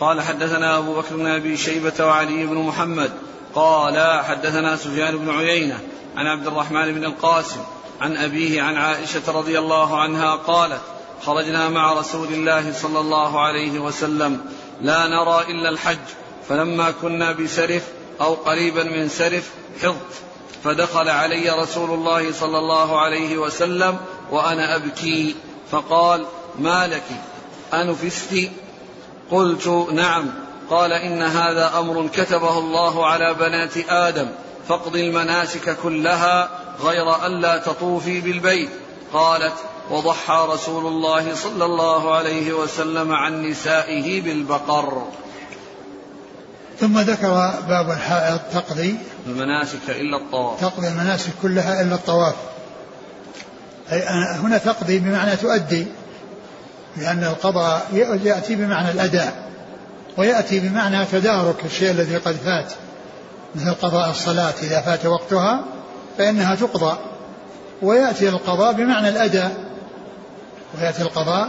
قال حدثنا أبو بكر بن أبي شيبة وعلي بن محمد قال حدثنا سفيان بن عيينة عن عبد الرحمن بن القاسم عن أبيه عن عائشة رضي الله عنها قالت خرجنا مع رسول الله صلى الله عليه وسلم لا نرى إلا الحج فلما كنا بسرف أو قريبا من سرف حضت فدخل علي رسول الله صلى الله عليه وسلم وأنا أبكي فقال ما لك؟ أنفست؟ قلت نعم. قال إن هذا أمر كتبه الله على بنات آدم فاقض المناسك كلها غير ألا تطوفي بالبيت. قالت وضحى رسول الله صلى الله عليه وسلم عن نسائه بالبقر. ثم ذكر باب الحائض تقضي المناسك إلا الطواف. تقضي المناسك كلها إلا الطواف. أي هنا تقضي بمعنى تؤدي لأن القضاء يأتي بمعنى الأداء. ويأتي بمعنى تدارك الشيء الذي قد فات مثل قضاء الصلاة إذا فات وقتها فإنها تقضى. ويأتي القضاء بمعنى الأداء ويأتي القضاء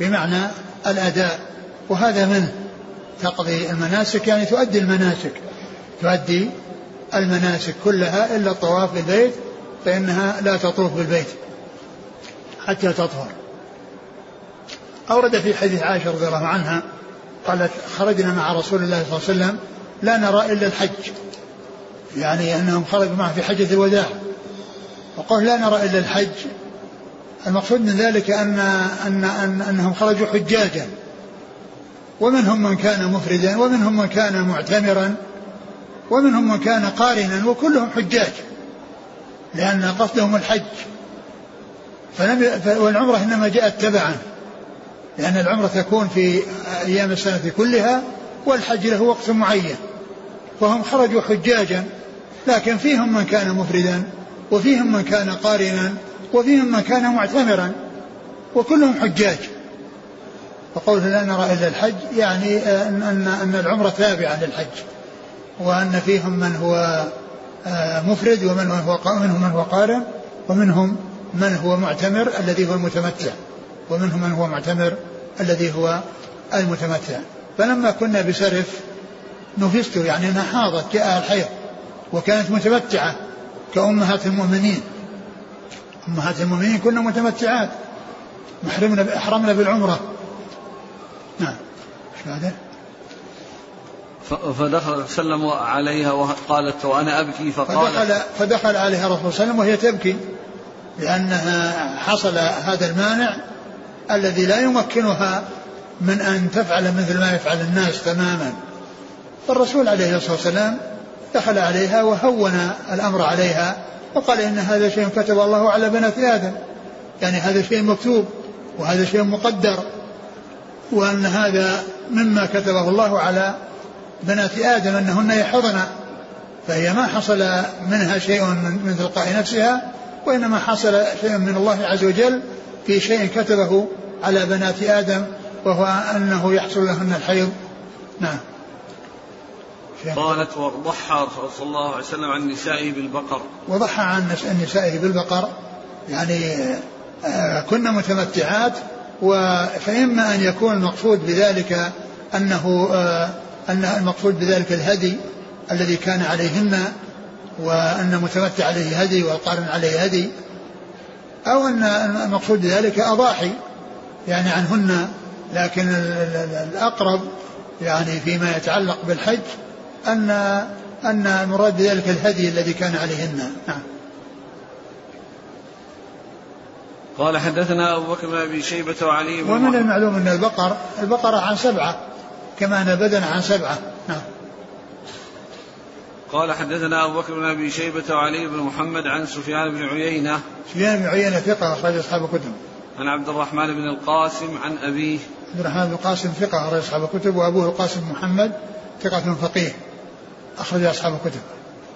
بمعنى الأداء. وهذا منه تقضي المناسك يعني تؤدي المناسك. تؤدي المناسك كلها إلا الطواف بالبيت فإنها لا تطوف بالبيت حتى تطهر. أورد في حديث عائشة رضي الله عنها قالت خرجنا مع رسول الله صلى الله عليه وسلم لا نرى إلا الحج. يعني أنهم خرجوا معه في حجة الوداع. وقال لا نرى إلا الحج. المقصود من ذلك أن, أن, أن أنهم خرجوا حجاجا. ومنهم من كان مفردا ومنهم من كان معتمرا ومنهم من كان قارنا وكلهم حجاج لأن قصدهم الحج. فلم والعمرة إنما جاءت تبعا. لأن العمرة تكون في أيام السنة كلها والحج له وقت معين فهم خرجوا حجاجا لكن فيهم من كان مفردا وفيهم من كان قارنا وفيهم من كان معتمرا وكلهم حجاج. فقوله لا نرى إلا الحج يعني أن, أن, العمرة تابعة للحج وأن فيهم من هو آه، مفرد ومن هو منهم من هو قارن ومنهم من هو معتمر الذي هو المتمتع. ومنهم من هو معتمر الذي هو المتمتع. فلما كنا بسرف نفست يعني انها حاضت جاءها الحيض وكانت متمتعة كأمهات المؤمنين. أمهات المؤمنين كنا متمتعات محرمنا أحرمنا بالعمرة. نعم. إيش بعده؟ فدخل سلم عليها وقالت وأنا أبكي فقالت فدخل فدخل عليها الرسول صلى الله عليه وسلم وهي تبكي لأنها حصل هذا المانع الذي لا يمكنها من أن تفعل مثل ما يفعل الناس تماما. فالرسول عليه الصلاة والسلام دخل عليها وهون الأمر عليها وقال إن هذا شيء كتب الله على بنات آدم. يعني هذا شيء مكتوب وهذا شيء مقدر وأن هذا مما كتبه الله على بنات آدم أنهن يحضن فهي ما حصل منها شيء من تلقاء نفسها وإنما حصل شيء من الله عز وجل في شيء كتبه على بنات آدم وهو أنه يحصل لهن الحيض. نعم. قالت وضحى صلى الله عليه وسلم عن نسائه بالبقر. وضحى عن نسائه بالبقر. يعني آه، كنا متمتعات فإما أن يكون المقصود بذلك أنه آه، أن المقصود بذلك الهدي الذي كان عليهن وأن المتمتع عليه هدي والقارن عليه هدي. أو أن المقصود بذلك أضاحي يعني عنهن لكن الأقرب يعني فيما يتعلق بالحج أن أن المراد بذلك الهدي الذي كان عليهن. نعم. قال حدثنا أبو بكر بن أبي شيبة وعلي بن ومن المعلوم أن البقر البقرة عن سبعة كما أن بدن عن سبعة. نعم. قال حدثنا أبو بكر بن أبي شيبة وعلي بن محمد عن سفيان بن عيينة. سفيان بن عيينة ثقة أخرج أصحاب الكتب. عن عبد الرحمن بن القاسم عن أبيه. عبد الرحمن بن القاسم ثقة أخرج أصحاب الكتب وأبوه القاسم محمد ثقة فقيه أخرج أصحاب الكتب.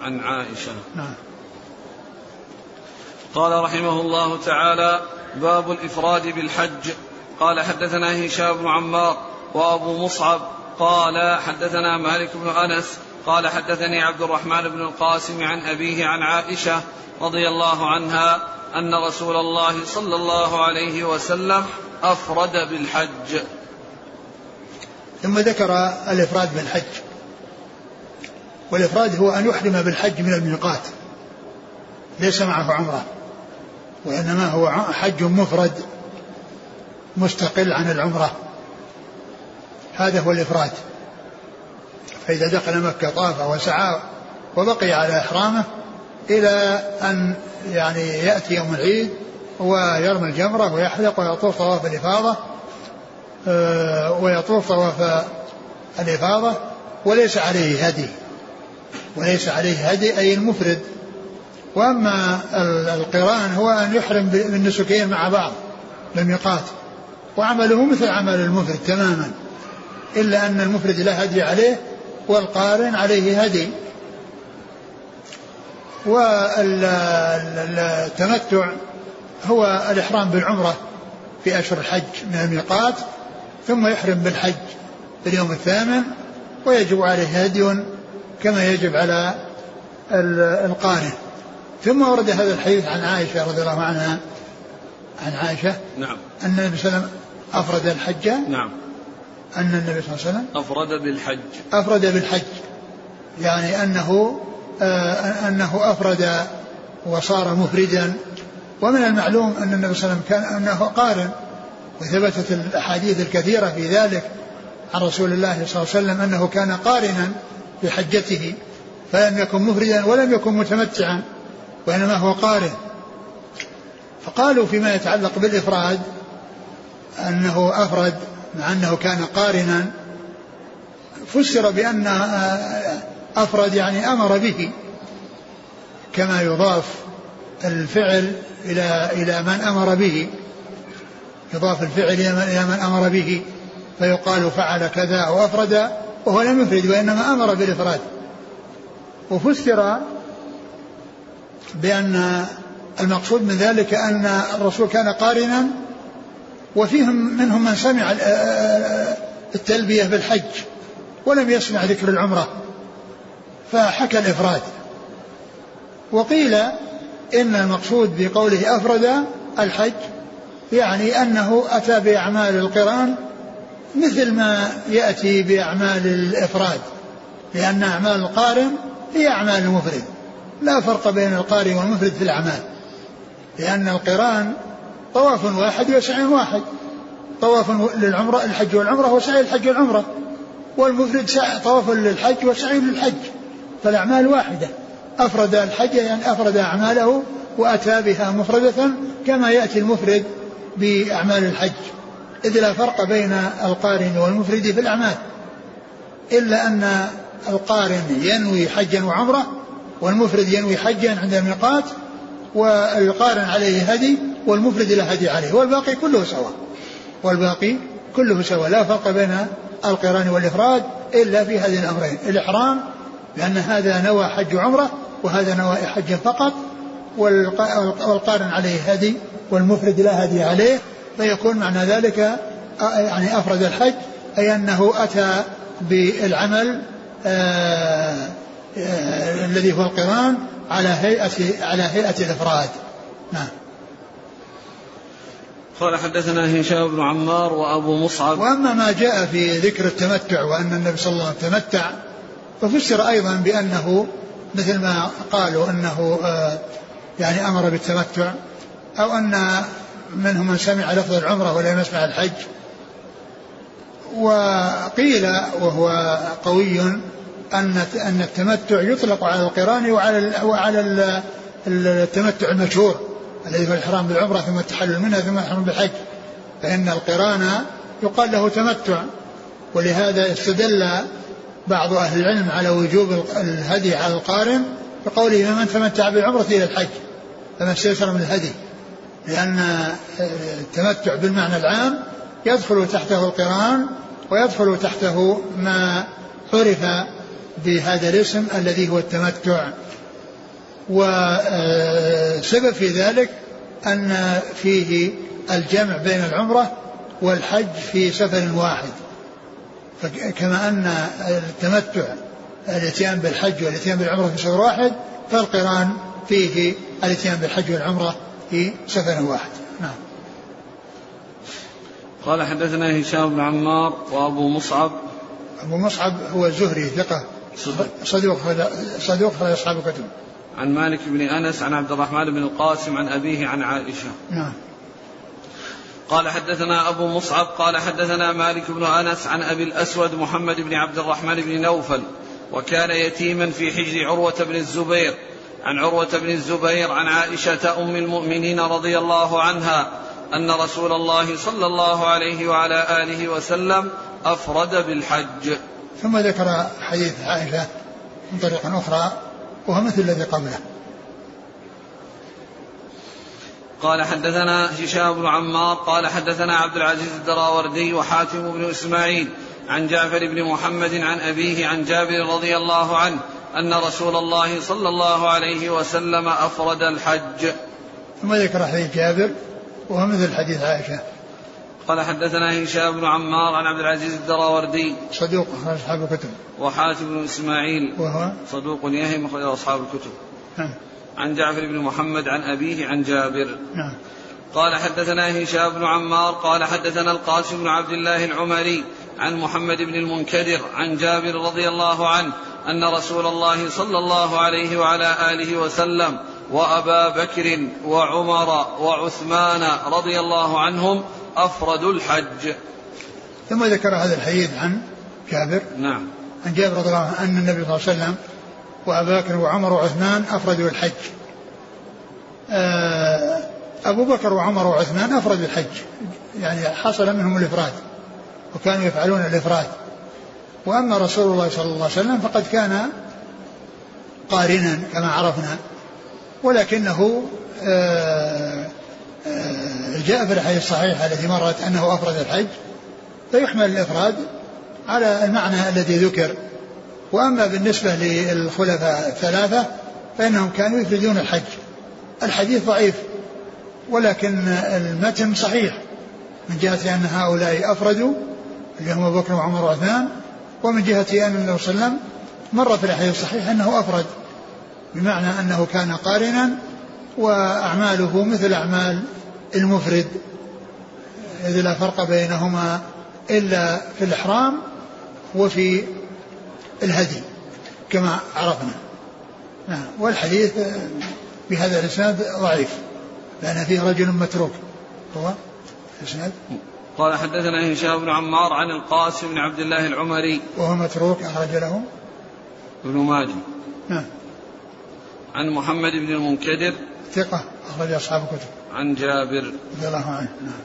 عن عائشة. نعم. قال رحمه الله تعالى باب الإفراد بالحج. قال حدثنا هشام بن عمار وأبو مصعب قال حدثنا مالك بن أنس قال حدثني عبد الرحمن بن القاسم عن أبيه عن عائشة رضي الله عنها أن رسول الله صلى الله عليه وسلم أفرد بالحج. ثم ذكر الإفراد بالحج. والإفراد هو أن يحرم بالحج من الميقات. ليس معه عمرة. وإنما هو حج مفرد مستقل عن العمرة. هذا هو الإفراد. فإذا دخل مكة طاف وسعى وبقي على إحرامه إلى أن يعني يأتي يوم العيد ويرمي الجمرة ويحلق ويطوف طواف الإفاضة آه، ويطوف طواف الإفاضة وليس عليه هدي. وليس عليه هدي أي المفرد. وأما القران هو أن يحرم بالنسكين مع بعض بالميقات وعمله مثل عمل المفرد تماما. إلا أن المفرد لا هدي عليه والقارن عليه هدي. والتمتع هو الإحرام بالعمرة في أشهر الحج من الميقات ثم يحرم بالحج في اليوم الثامن ويجب عليه هدي كما يجب على القارن. ثم ورد هذا الحديث عن عائشة رضي الله عنها عن عائشة نعم. أن النبي صلى الله عليه وسلم أفرد الحج. نعم. أن النبي صلى الله عليه وسلم أفرد بالحج. أفرد بالحج. يعني أنه آه أنه أفرد وصار مفردا. ومن المعلوم أن النبي صلى الله عليه وسلم كان أنه قارن وثبتت الأحاديث الكثيرة في ذلك عن رسول الله صلى الله عليه وسلم أنه كان قارنا في حجته فلم يكن مفردا ولم يكن متمتعا وإنما هو قارن. فقالوا فيما يتعلق بالإفراد أنه أفرد مع أنه كان قارنا فسر بأن أفرد يعني أمر به كما يضاف الفعل إلى إلى من أمر به. يضاف الفعل إلى من أمر به فيقال فعل كذا أو أفرد وهو لم يفرد وإنما أمر بالإفراد. وفسر بأن المقصود من ذلك أن الرسول كان قارنا وفيهم منهم من سمع التلبية بالحج ولم يسمع ذكر العمرة فحكى الإفراد. وقيل إن المقصود بقوله أفرد الحج يعني أنه أتى بأعمال القرآن مثل ما يأتي بأعمال الإفراد لأن أعمال القارن هي أعمال المفرد لا فرق بين القارن والمفرد في الأعمال لأن القرآن طواف واحد وسعي واحد. طواف للعمرة الحج والعمرة وسعي الحج والعمرة. والمفرد طواف للحج وسعي للحج. فالأعمال واحدة. أفرد الحج يعني أفرد أعماله وأتى بها مفردة كما يأتي المفرد بأعمال الحج. إذ لا فرق بين القارن والمفرد في الأعمال. إلا أن القارن ينوي حجا وعمرة والمفرد ينوي حجا عند الميقات والقارن عليه هدي والمفرد لا هدي عليه والباقي كله سواء. والباقي كله سواء لا فرق بين القرآن والإفراد إلا في هذين الأمرين. الإحرام لأن هذا نوى حج عمرة وهذا نوى حج فقط والقارن عليه هدي والمفرد لا هدي عليه فيكون معنى ذلك يعني أفرد الحج أي أنه أتى بالعمل آآ آآ الذي هو القرآن على هيئة على هيئة الإفراد. نعم. قال حدثنا هشام بن عمار وأبو مصعب. وأما ما جاء في ذكر التمتع وأن النبي صلى الله عليه وسلم تمتع ففسر أيضا بأنه مثل ما قالوا أنه يعني أمر بالتمتع أو أن منهم من سمع لفظ العمرة ولم يسمع الحج. وقيل وهو قوي أن أن التمتع يطلق على القران وعلى وعلى التمتع المشهور. الذي هو الإحرام بالعمرة ثم التحلل منها ثم الإحرام بالحج. فإن القرآن يقال له تمتع ولهذا استدل بعض أهل العلم على وجوب الهدي على القارن بقوله من تمتع بالعمرة إلى الحج فما استيسر من الهدي لأن التمتع بالمعنى العام يدخل تحته القرآن ويدخل تحته ما عرف بهذا الاسم الذي هو التمتع. وسبب في ذلك أن فيه الجمع بين العمرة والحج في سفر واحد. كما أن التمتع الاتيان بالحج والاتيان بالعمرة في سفر واحد فالقرآن فيه الاتيان بالحج والعمرة في سفر واحد. نعم. قال حدثنا هشام بن عمار وأبو مصعب. أبو مصعب هو الزهري ثقة. صدوق صدوق أصحاب الكتب. عن مالك بن أنس عن عبد الرحمن بن القاسم عن أبيه عن عائشة. نعم. قال حدثنا أبو مصعب قال حدثنا مالك بن أنس عن أبي الأسود محمد بن عبد الرحمن بن نوفل وكان يتيما في حجر عروة بن الزبير. عن عروة بن الزبير عن عائشة أم المؤمنين رضي الله عنها أن رسول الله صلى الله عليه وعلى آله وسلم أفرد بالحج. ثم ذكر حديث عائشة من طريق أخرى وهو مثل الذي قبله قال حدثنا هشام بن عمار قال حدثنا عبد العزيز الدراوردي وحاتم بن إسماعيل عن جعفر بن محمد عن أبيه عن جابر رضي الله عنه أن رسول الله صلى الله عليه وسلم أفرد الحج. ثم ذكر حديث جابر وهو مثل حديث عائشة. قال حدثنا هشام بن عمار عن عبد العزيز الدراوردي صدوق أصحاب الكتب. وحاتم بن إسماعيل وهو صدوق يهم اخرج أصحاب الكتب. نعم. عن جعفر بن محمد عن أبيه عن جابر نعم قال حدثنا هشام بن عمار قال حدثنا القاسم بن عبد الله العمري عن محمد بن المنكدر عن جابر رضي الله عنه أن رسول الله صلى الله عليه وعلى آله وسلم وأبا بكر وعمر وعثمان رضي الله عنهم أفردوا الحج. ثم ذكر هذا الحديث عن جابر. نعم. عن جابر رضي الله عنه أن النبي صلى الله عليه وسلم وأبا بكر وعمر وعثمان أفردوا الحج. آه، أبو بكر وعمر وعثمان أفردوا الحج. يعني حصل منهم الإفراد وكانوا يفعلون الإفراد. وأما رسول الله صلى الله عليه وسلم فقد كان قارنا كما عرفنا. ولكنه آه، آه، جاء في الحديث الصحيحة التي مرت أنه أفرد الحج فيحمل الإفراد على المعنى الذي ذكر. وأما بالنسبة للخلفاء الثلاثة فإنهم كانوا يفردون الحج. الحديث ضعيف ولكن المتن صحيح. من جهة أن هؤلاء أفردوا اللي هم أبو بكر وعمر وعثمان ومن جهة أن النبي صلى الله عليه وسلم مر في الحديث الصحيح أنه أفرد. بمعنى أنه كان قارنا وأعماله مثل أعمال المفرد إذ لا فرق بينهما إلا في الإحرام وفي الهدي كما عرفنا. نعم والحديث بهذا الإسناد ضعيف لأن فيه رجل متروك. هو الاسناد قال حدثنا هشام بن عمار عن القاسم بن عبد الله العمري. وهو متروك أخرج له. ابن ماجه. نعم. عن محمد بن المنكدر ثقة أخرج أصحاب الكتب. عن جابر. رضي الله عنه نعم.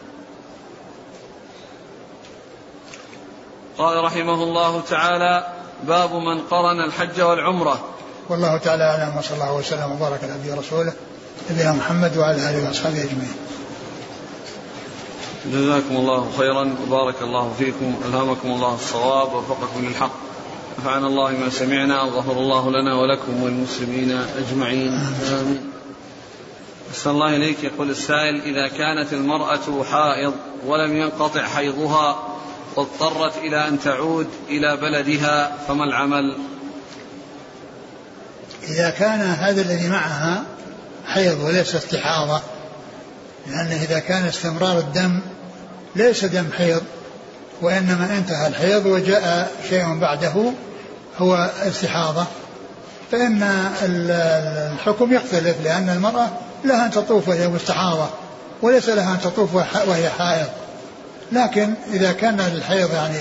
قال رحمه الله تعالى باب من قرن الحج والعمرة. والله تعالى أعلم وصلى الله وسلم وبارك على نبينا رسوله نبينا محمد وعلى آله وأصحابه أجمعين. جزاكم الله خيرا وبارك الله فيكم ألهمكم الله الصواب ووفقكم للحق. نفعنا الله ما سمعنا وغفر الله لنا ولكم وللمسلمين أجمعين. آمين. أحسن الله إليك. يقول السائل إذا كانت المرأة حائض ولم ينقطع حيضها واضطرت إلى أن تعود إلى بلدها فما العمل؟ إذا كان هذا الذي معها حيض وليس استحاضة لأنه إذا كان استمرار الدم ليس دم حيض وإنما انتهى الحيض وجاء شيء بعده هو استحاضة. فإن الحكم يختلف لأن المرأة لها أن تطوف وهي مستحاضة وليس لها أن تطوف وهي حائض. لكن إذا كان الحيض يعني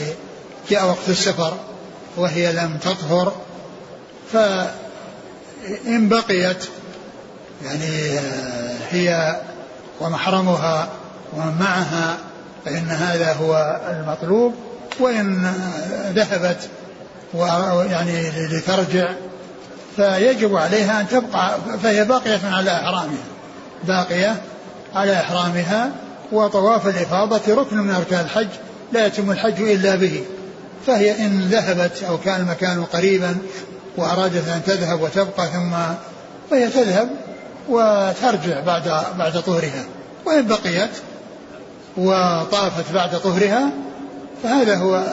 جاء وقت السفر وهي لم تطهر فإن بقيت يعني هي ومحرمها ومن معها فإن هذا هو المطلوب وإن ذهبت ويعني لترجع فيجب عليها أن تبقى فهي باقية على إحرامها. باقية على إحرامها وطواف الإفاضة ركن من أركان الحج لا يتم الحج إلا به. فهي إن ذهبت أو كان المكان قريبا وأرادت أن تذهب وتبقى ثم فهي تذهب وترجع بعد بعد طهرها. وإن بقيت وطافت بعد طهرها فهذا هو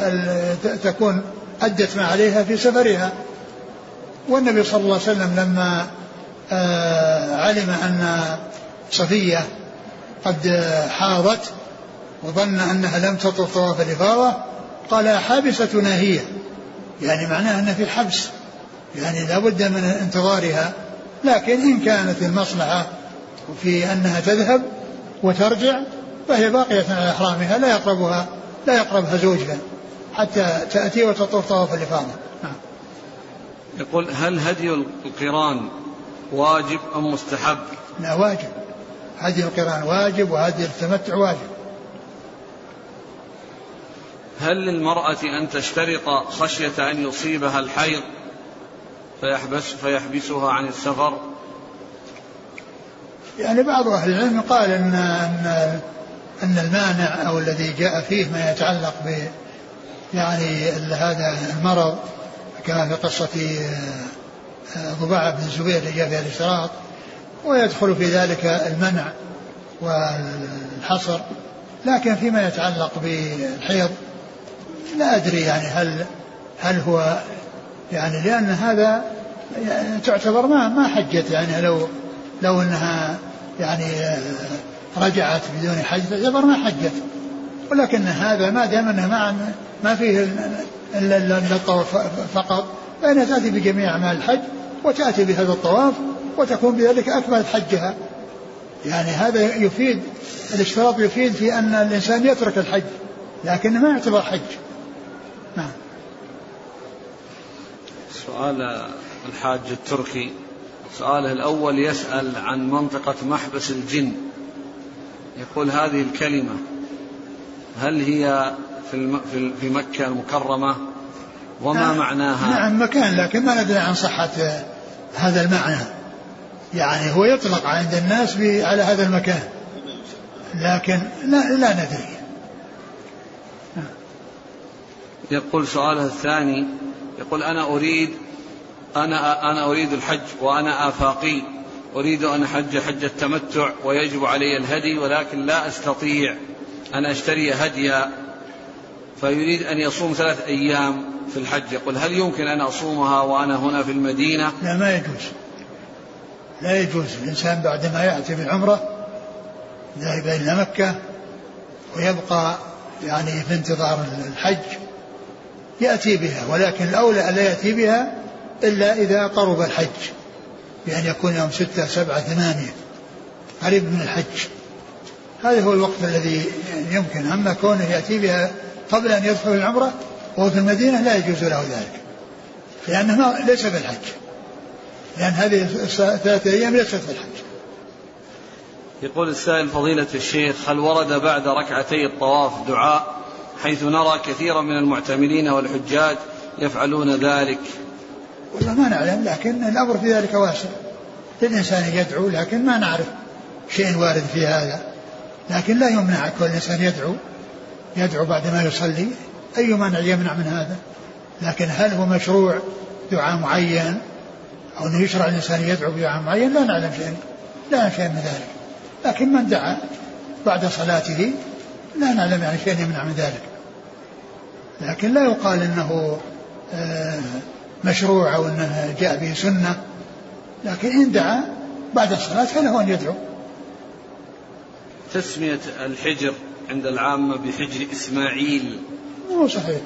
تكون أدت ما عليها في سفرها. والنبي صلى الله عليه وسلم لما آه، علم أن صفية قد حاضت وظن أنها لم تطف طواف الإفاضة قال حابستنا هي. يعني معناه أن في حبس يعني لا بد من انتظارها. لكن إن كانت المصلحة في أنها تذهب وترجع فهي باقية على إحرامها لا يقربها لا يقربها زوجها حتى تأتي وتطوف طواف الإفاضة. نعم. يقول هل هدي القران واجب أم مستحب؟ لا واجب. هدي القران واجب وهدي التمتع واجب. هل للمرأة أن تشترط خشية أن يصيبها الحيض فيحبس فيحبسها عن السفر؟ يعني بعض أهل العلم قال أن أن أن المانع أو الذي جاء فيه ما يتعلق ب يعني هذا المرض كما في قصة آه، ضباعة بن الزبير اللي جاء فيها الإشراط ويدخل في ذلك المنع والحصر لكن فيما يتعلق بالحيض لا أدري يعني هل هل هو يعني لأن هذا تعتبر ما ما حجت يعني لو لو إنها يعني رجعت بدون حج تعتبر ما حجت. ولكن هذا ما دام أنه ما ما فيه إلا الطواف فقط فإنها تأتي بجميع أعمال الحج وتأتي بهذا الطواف وتكون بذلك اكملت حجها. يعني هذا يفيد الاشتراط يفيد في أن الإنسان يترك الحج لكنه ما يعتبر حج. نعم. سؤال الحاج التركي. سؤاله الأول يسأل عن منطقة محبس الجن. يقول هذه الكلمة هل هي في في مكة المكرمة؟ وما نعم. معناها؟ نعم مكان لكن ما ندري عن صحة هذا المعنى. يعني هو يطلق عند الناس على هذا المكان. لكن لا لا ندري. يقول سؤاله الثاني يقول أنا أريد أنا أنا أريد الحج وأنا آفاقي. أريد أن أحج حج التمتع ويجب علي الهدي ولكن لا أستطيع أن أشتري هديا فيريد أن يصوم ثلاث أيام في الحج. يقول هل يمكن أن أصومها وأنا هنا في المدينة؟ لا ما يجوز. لا يجوز. الإنسان بعدما يأتي بالعمرة ذهب إلى مكة ويبقى يعني في انتظار الحج يأتي بها ولكن الأولى ألا يأتي بها إلا إذا قرب الحج. بأن يكون يوم ستة سبعة ثمانية. قريب من الحج. هذا هو الوقت الذي يمكن. أما كونه يأتي بها قبل أن يدخل العمرة وهو في المدينة لا يجوز له ذلك. لأنه ما ليس في الحج. لأن هذه الثلاثة أيام ليست في الحج. يقول السائل فضيلة الشيخ هل ورد بعد ركعتي الطواف دعاء؟ حيث نرى كثيرا من المعتمرين والحجاج يفعلون ذلك. والله ما نعلم لكن الأمر في ذلك واسع. للإنسان يدعو لكن ما نعرف شيء وارد في هذا. لكن لا يمنع كل إنسان يدعو. يدعو بعدما يصلي. أي مانع يمنع من هذا؟ لكن هل هو مشروع دعاء معين؟ أو أنه يشرع الإنسان يدعو بدعاء معين؟ لا نعلم شيء لا نعلم شيء من ذلك. لكن من دعا بعد صلاته؟ لا نعلم يعني شيء يمنع من ذلك. لكن لا يقال إنه آه، مشروع أو أنه جاء به سنة لكن إن دعا بعد الصلاة فله أن يدعو. تسمية الحجر عند العامة بحجر إسماعيل. مو صحيح.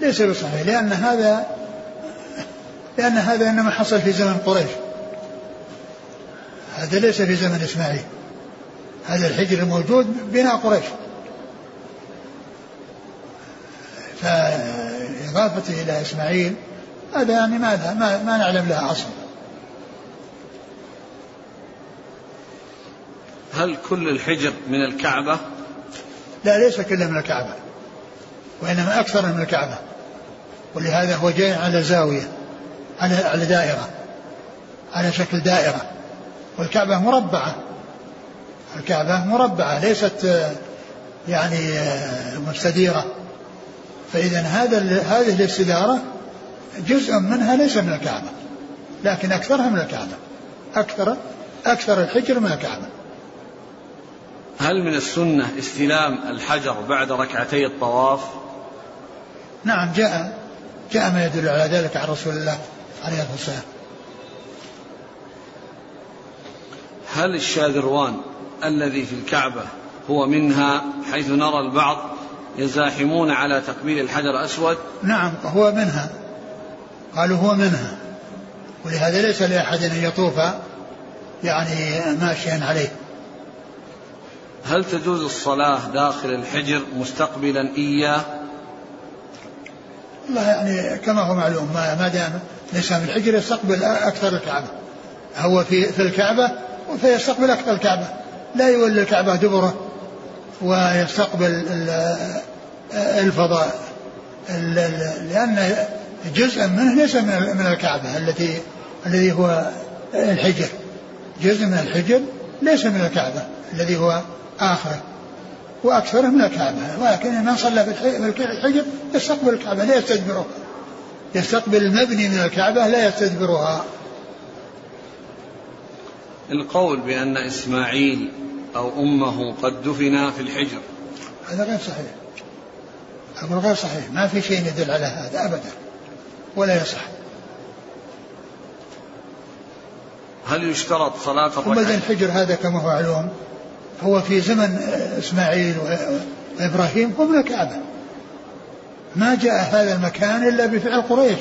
ليس بصحيح لأن هذا لأن هذا إنما حصل في زمن قريش. هذا ليس في زمن إسماعيل. هذا الحجر الموجود بناء قريش. فإضافته إلى إسماعيل هذا يعني ما, ما, ما نعلم لها أصل هل كل الحجر من الكعبة؟ لا ليس كله من الكعبة وإنما أكثر من الكعبة. ولهذا هو جاي على زاوية على على دائرة على شكل دائرة. والكعبة مربعة الكعبة مربعة ليست يعني مستديرة. فإذا هذا هذه الاستدارة جزء منها ليس من الكعبة لكن أكثرها من الكعبة. أكثر أكثر الحجر من الكعبة. هل من السنة استلام الحجر بعد ركعتي الطواف؟ نعم جاء جاء ما يدل على ذلك عن رسول الله عليه الصلاة والسلام. هل الشاذروان الذي في الكعبة هو منها حيث نرى البعض يزاحمون على تقبيل الحجر الأسود؟ نعم هو منها. قالوا هو منها. ولهذا ليس لأحد أن يطوف يعني ماشيا عليه. هل تجوز الصلاة داخل الحجر مستقبلا إياه؟ والله يعني كما هو معلوم ما دام الإنسان في الحجر يستقبل أكثر الكعبة. هو في في الكعبة فيستقبل أقصى الكعبة. لا يولي الكعبة دبره ويستقبل الفضاء. لأن جزءا منه ليس من الكعبة التي الذي هو الحجر. جزء من الحجر ليس من الكعبة الذي هو آخره وأكثره من الكعبة. ولكن من صلى في الحجر يستقبل الكعبة لا يستدبرها. يستقبل المبني من الكعبة لا يستدبرها. القول بأن إسماعيل أو أمه قد دفنا في الحجر. هذا غير صحيح. أقول غير صحيح. ما في شيء يدل على هذا أبدا. ولا يصح. هل يشترط صلاة الركعة؟ وبعدين الحجر هذا كما هو معلوم هو في زمن إسماعيل وإبراهيم من الكعبة. ما جاء هذا المكان إلا بفعل قريش.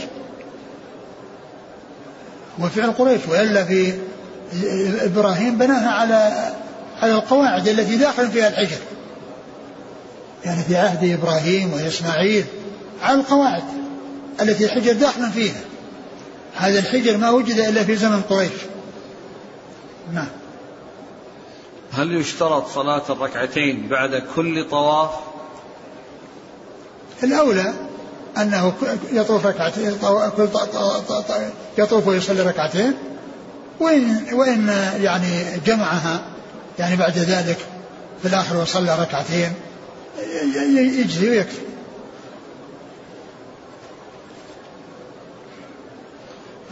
وفعل قريش وإلا في إبراهيم بناها على على القواعد التي داخل فيها الحجر. يعني في عهد إبراهيم وإسماعيل على القواعد. التي الحجر داخل فيها. هذا الحجر ما وجد إلا في زمن قريش. نعم. هل يشترط صلاة الركعتين بعد كل طواف؟ الأولى أنه يطوف ركعتين يطوف ويصلي ركعتين وإن وإن يعني جمعها يعني بعد ذلك في الآخر وصلى ركعتين يجزي ويكفي.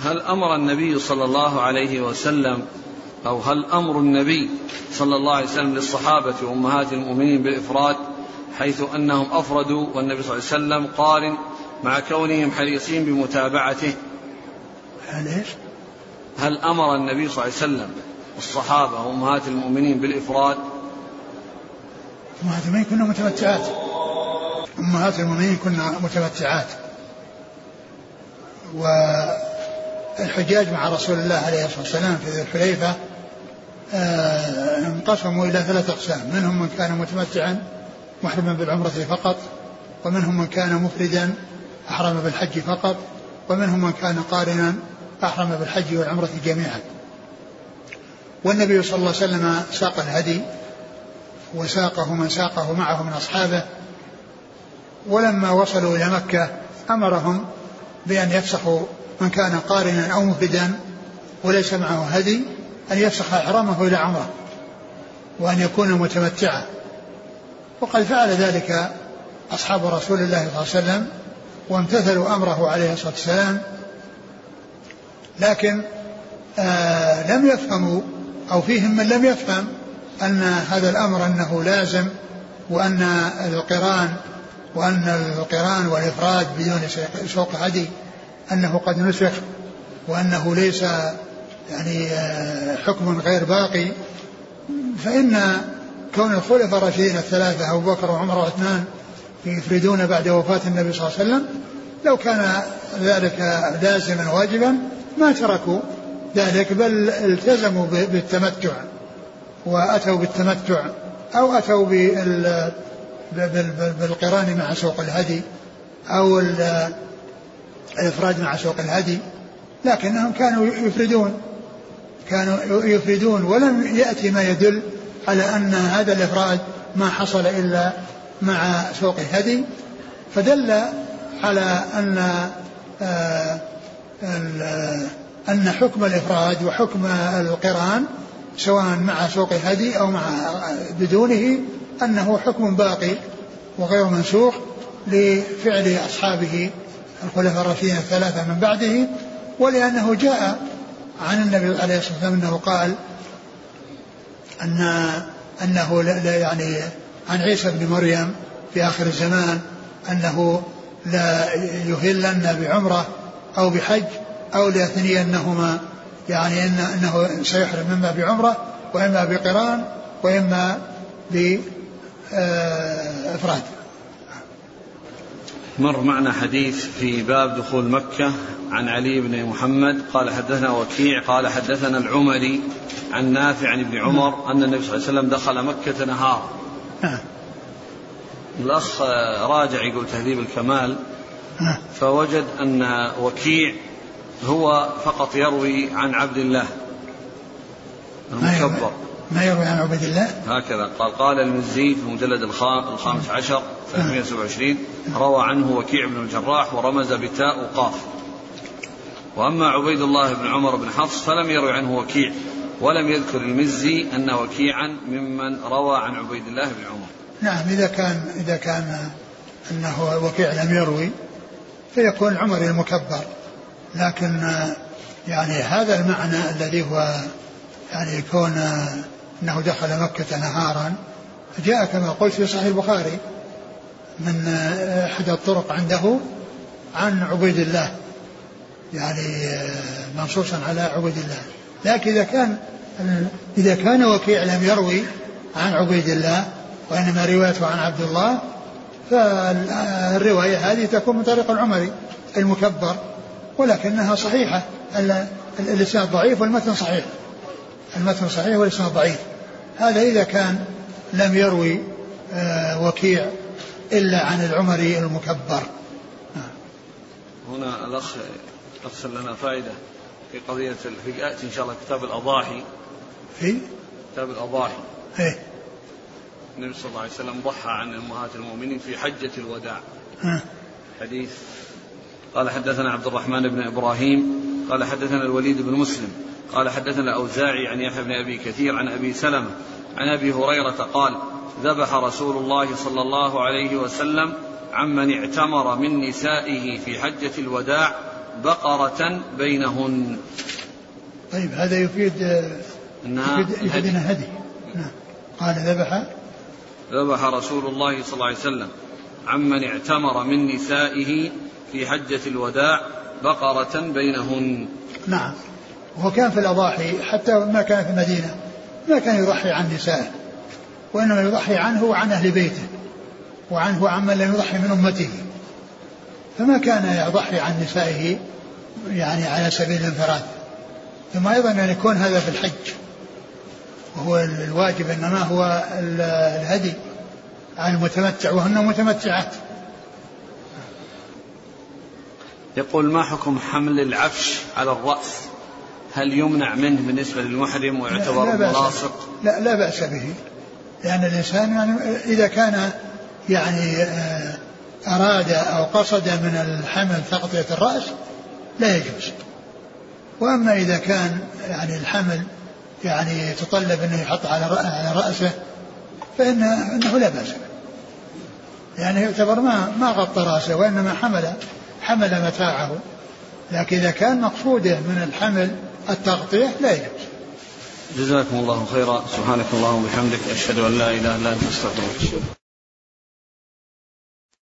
هل أمر النبي صلى الله عليه وسلم أو هل أمر النبي صلى الله عليه وسلم للصحابة وأمهات المؤمنين بالإفراد حيث أنهم أفردوا والنبي صلى الله عليه وسلم قارن مع كونهم حريصين بمتابعته؟ هل إيش؟ هل أمر النبي صلى الله عليه وسلم الصحابة وأمهات المؤمنين بالإفراد؟ أمهات المؤمنين كنا متمتعات. أمهات المؤمنين كنا متمتعات. والحجاج مع رسول الله عليه الصلاة والسلام في ذي الحليفة آه، انقسموا إلى ثلاثة أقسام منهم من كان متمتعا محرما بالعمرة فقط ومنهم من كان مفردا أحرم بالحج فقط ومنهم من كان قارنا أحرم بالحج والعمرة جميعا. والنبي صلى الله عليه وسلم ساق الهدي وساقه من ساقه معه من أصحابه ولما وصلوا إلى مكة أمرهم بأن يفسخوا من كان قارنا أو مفردا وليس معه هدي أن يفسخ إحرامه إلى عمرة وأن يكون متمتعا. وقد فعل ذلك أصحاب رسول الله صلى الله عليه وسلم وامتثلوا أمره عليه الصلاة والسلام. لكن آه لم يفهموا أو فيهم من لم يفهم أن هذا الأمر أنه لازم وأن القرآن وأن القرآن والإفراد بدون سوق هدي. أنه قد نسخ وأنه ليس يعني آه، حكم غير باقي. فإن كون الخلفاء الراشدين الثلاثة أبو بكر وعمر وعثمان يفردون بعد وفاة النبي صلى الله عليه وسلم لو كان ذلك لازما واجبا ما تركوا ذلك بل التزموا بالتمتع وأتوا بالتمتع أو أتوا بالقران مع سوق الهدي أو الإفراد مع سوق الهدي لكنهم كانوا يفردون. كانوا يفردون ولم يأتي ما يدل على أن هذا الإفراد ما حصل إلا مع سوق الهدي. فدل على أن آه، أن حكم الإفراد وحكم القران سواء مع سوق الهدي أو مع بدونه أنه حكم باقي وغير منسوخ لفعل أصحابه الخلفاء الراشدين الثلاثة من بعده ولأنه جاء عن النبي عليه الصلاة والسلام أنه قال أن أنه لا يعني عن عيسى بن مريم في آخر الزمان أنه لا يهلن بعمرة أو بحج أو ليثنينهما يعني إن أنه سيحرم إما بعمرة وإما بقران وإما بإفراد. مر معنا حديث في باب دخول مكة عن علي بن محمد قال حدثنا وكيع قال حدثنا العمري عن نافع عن ابن عمر أن النبي صلى الله عليه وسلم دخل مكة نهارا. الأخ راجع يقول تهذيب الكمال. فوجد أن وكيع هو فقط يروي عن عبد الله المكبر ما يروي عن عبيد الله؟ هكذا. قال قال المزي في المجلد الخامس عشر 327 روى عنه وكيع بن الجراح ورمز بتاء وقاف. وأما عبيد الله بن عمر بن حفص فلم يروي عنه وكيع ولم يذكر المزي أن وكيعا ممن روى عن عبيد الله بن عمر. نعم إذا كان إذا كان أنه وكيع لم يروي فيكون عمر المكبر. لكن يعني هذا المعنى الذي هو يعني يكون أنه دخل مكة نهارا جاء كما قلت في صحيح البخاري من أحد الطرق عنده عن عبيد الله. يعني منصوصا على عبيد الله. لكن إذا كان إذا كان وكيع لم يروي عن عبيد الله وإنما روايته عن عبد الله فالرواية هذه تكون من طريق العمري المكبر ولكنها صحيحة الإسناد ضعيف والمتن صحيح. المتن صحيح والإسناد ضعيف. هذا إذا كان لم يروي آه، وكيع إلا عن العمري المكبر. هنا الأخ أرسل لنا فائدة في قضية في يأتي إن شاء الله كتاب الأضاحي. في؟ كتاب الأضاحي. إيه. النبي صلى الله عليه وسلم ضحى عن أمهات المؤمنين في حجة الوداع. ها. حديث قال حدثنا عبد الرحمن بن إبراهيم قال حدثنا الوليد بن مسلم قال حدثنا الأوزاعي عن يحيى بن أبي كثير عن أبي سلمة عن أبي هريرة قال ذبح رسول الله صلى الله عليه وسلم عمن اعتمر من نسائه في حجة الوداع بقرة بينهن. طيب هذا يفيد إنها يفيد, يفيد هدي. نعم. قال ذبح. ذبح رسول الله صلى الله عليه وسلم عمن اعتمر من نسائه في حجة الوداع بقرة بينهن. نعم. وهو كان في الأضاحي حتى ما كان في المدينة. ما كان يضحي عن نسائه. وإنما يضحي عنه وعن أهل بيته. وعنه عمن لم يضحي من أمته. فما كان يضحي عن نسائه يعني على سبيل الانفراد. ثم أيضا أن يكون هذا في الحج. وهو الواجب إنما هو الهدي على المتمتع وهن متمتعات. يقول ما حكم حمل العفش على الرأس؟ هل يمنع منه بالنسبة للمحرم ويعتبر لا لا ملاصق لا لا بأس به. لأن الإنسان يعني إذا كان يعني آه، أراد أو قصد من الحمل تغطية الرأس لا يجوز. وأما إذا كان يعني الحمل يعني يتطلب أنه يحط على رأسه فإن أنه لا بأس يعني يعتبر ما ما غطى رأسه وإنما حمل حمل متاعه. لكن إذا كان مقصوده من الحمل التغطية لا يجوز. جزاكم الله خيرا. سبحانك اللهم وبحمدك أشهد أن لا إله إلا أنت أستغفرك.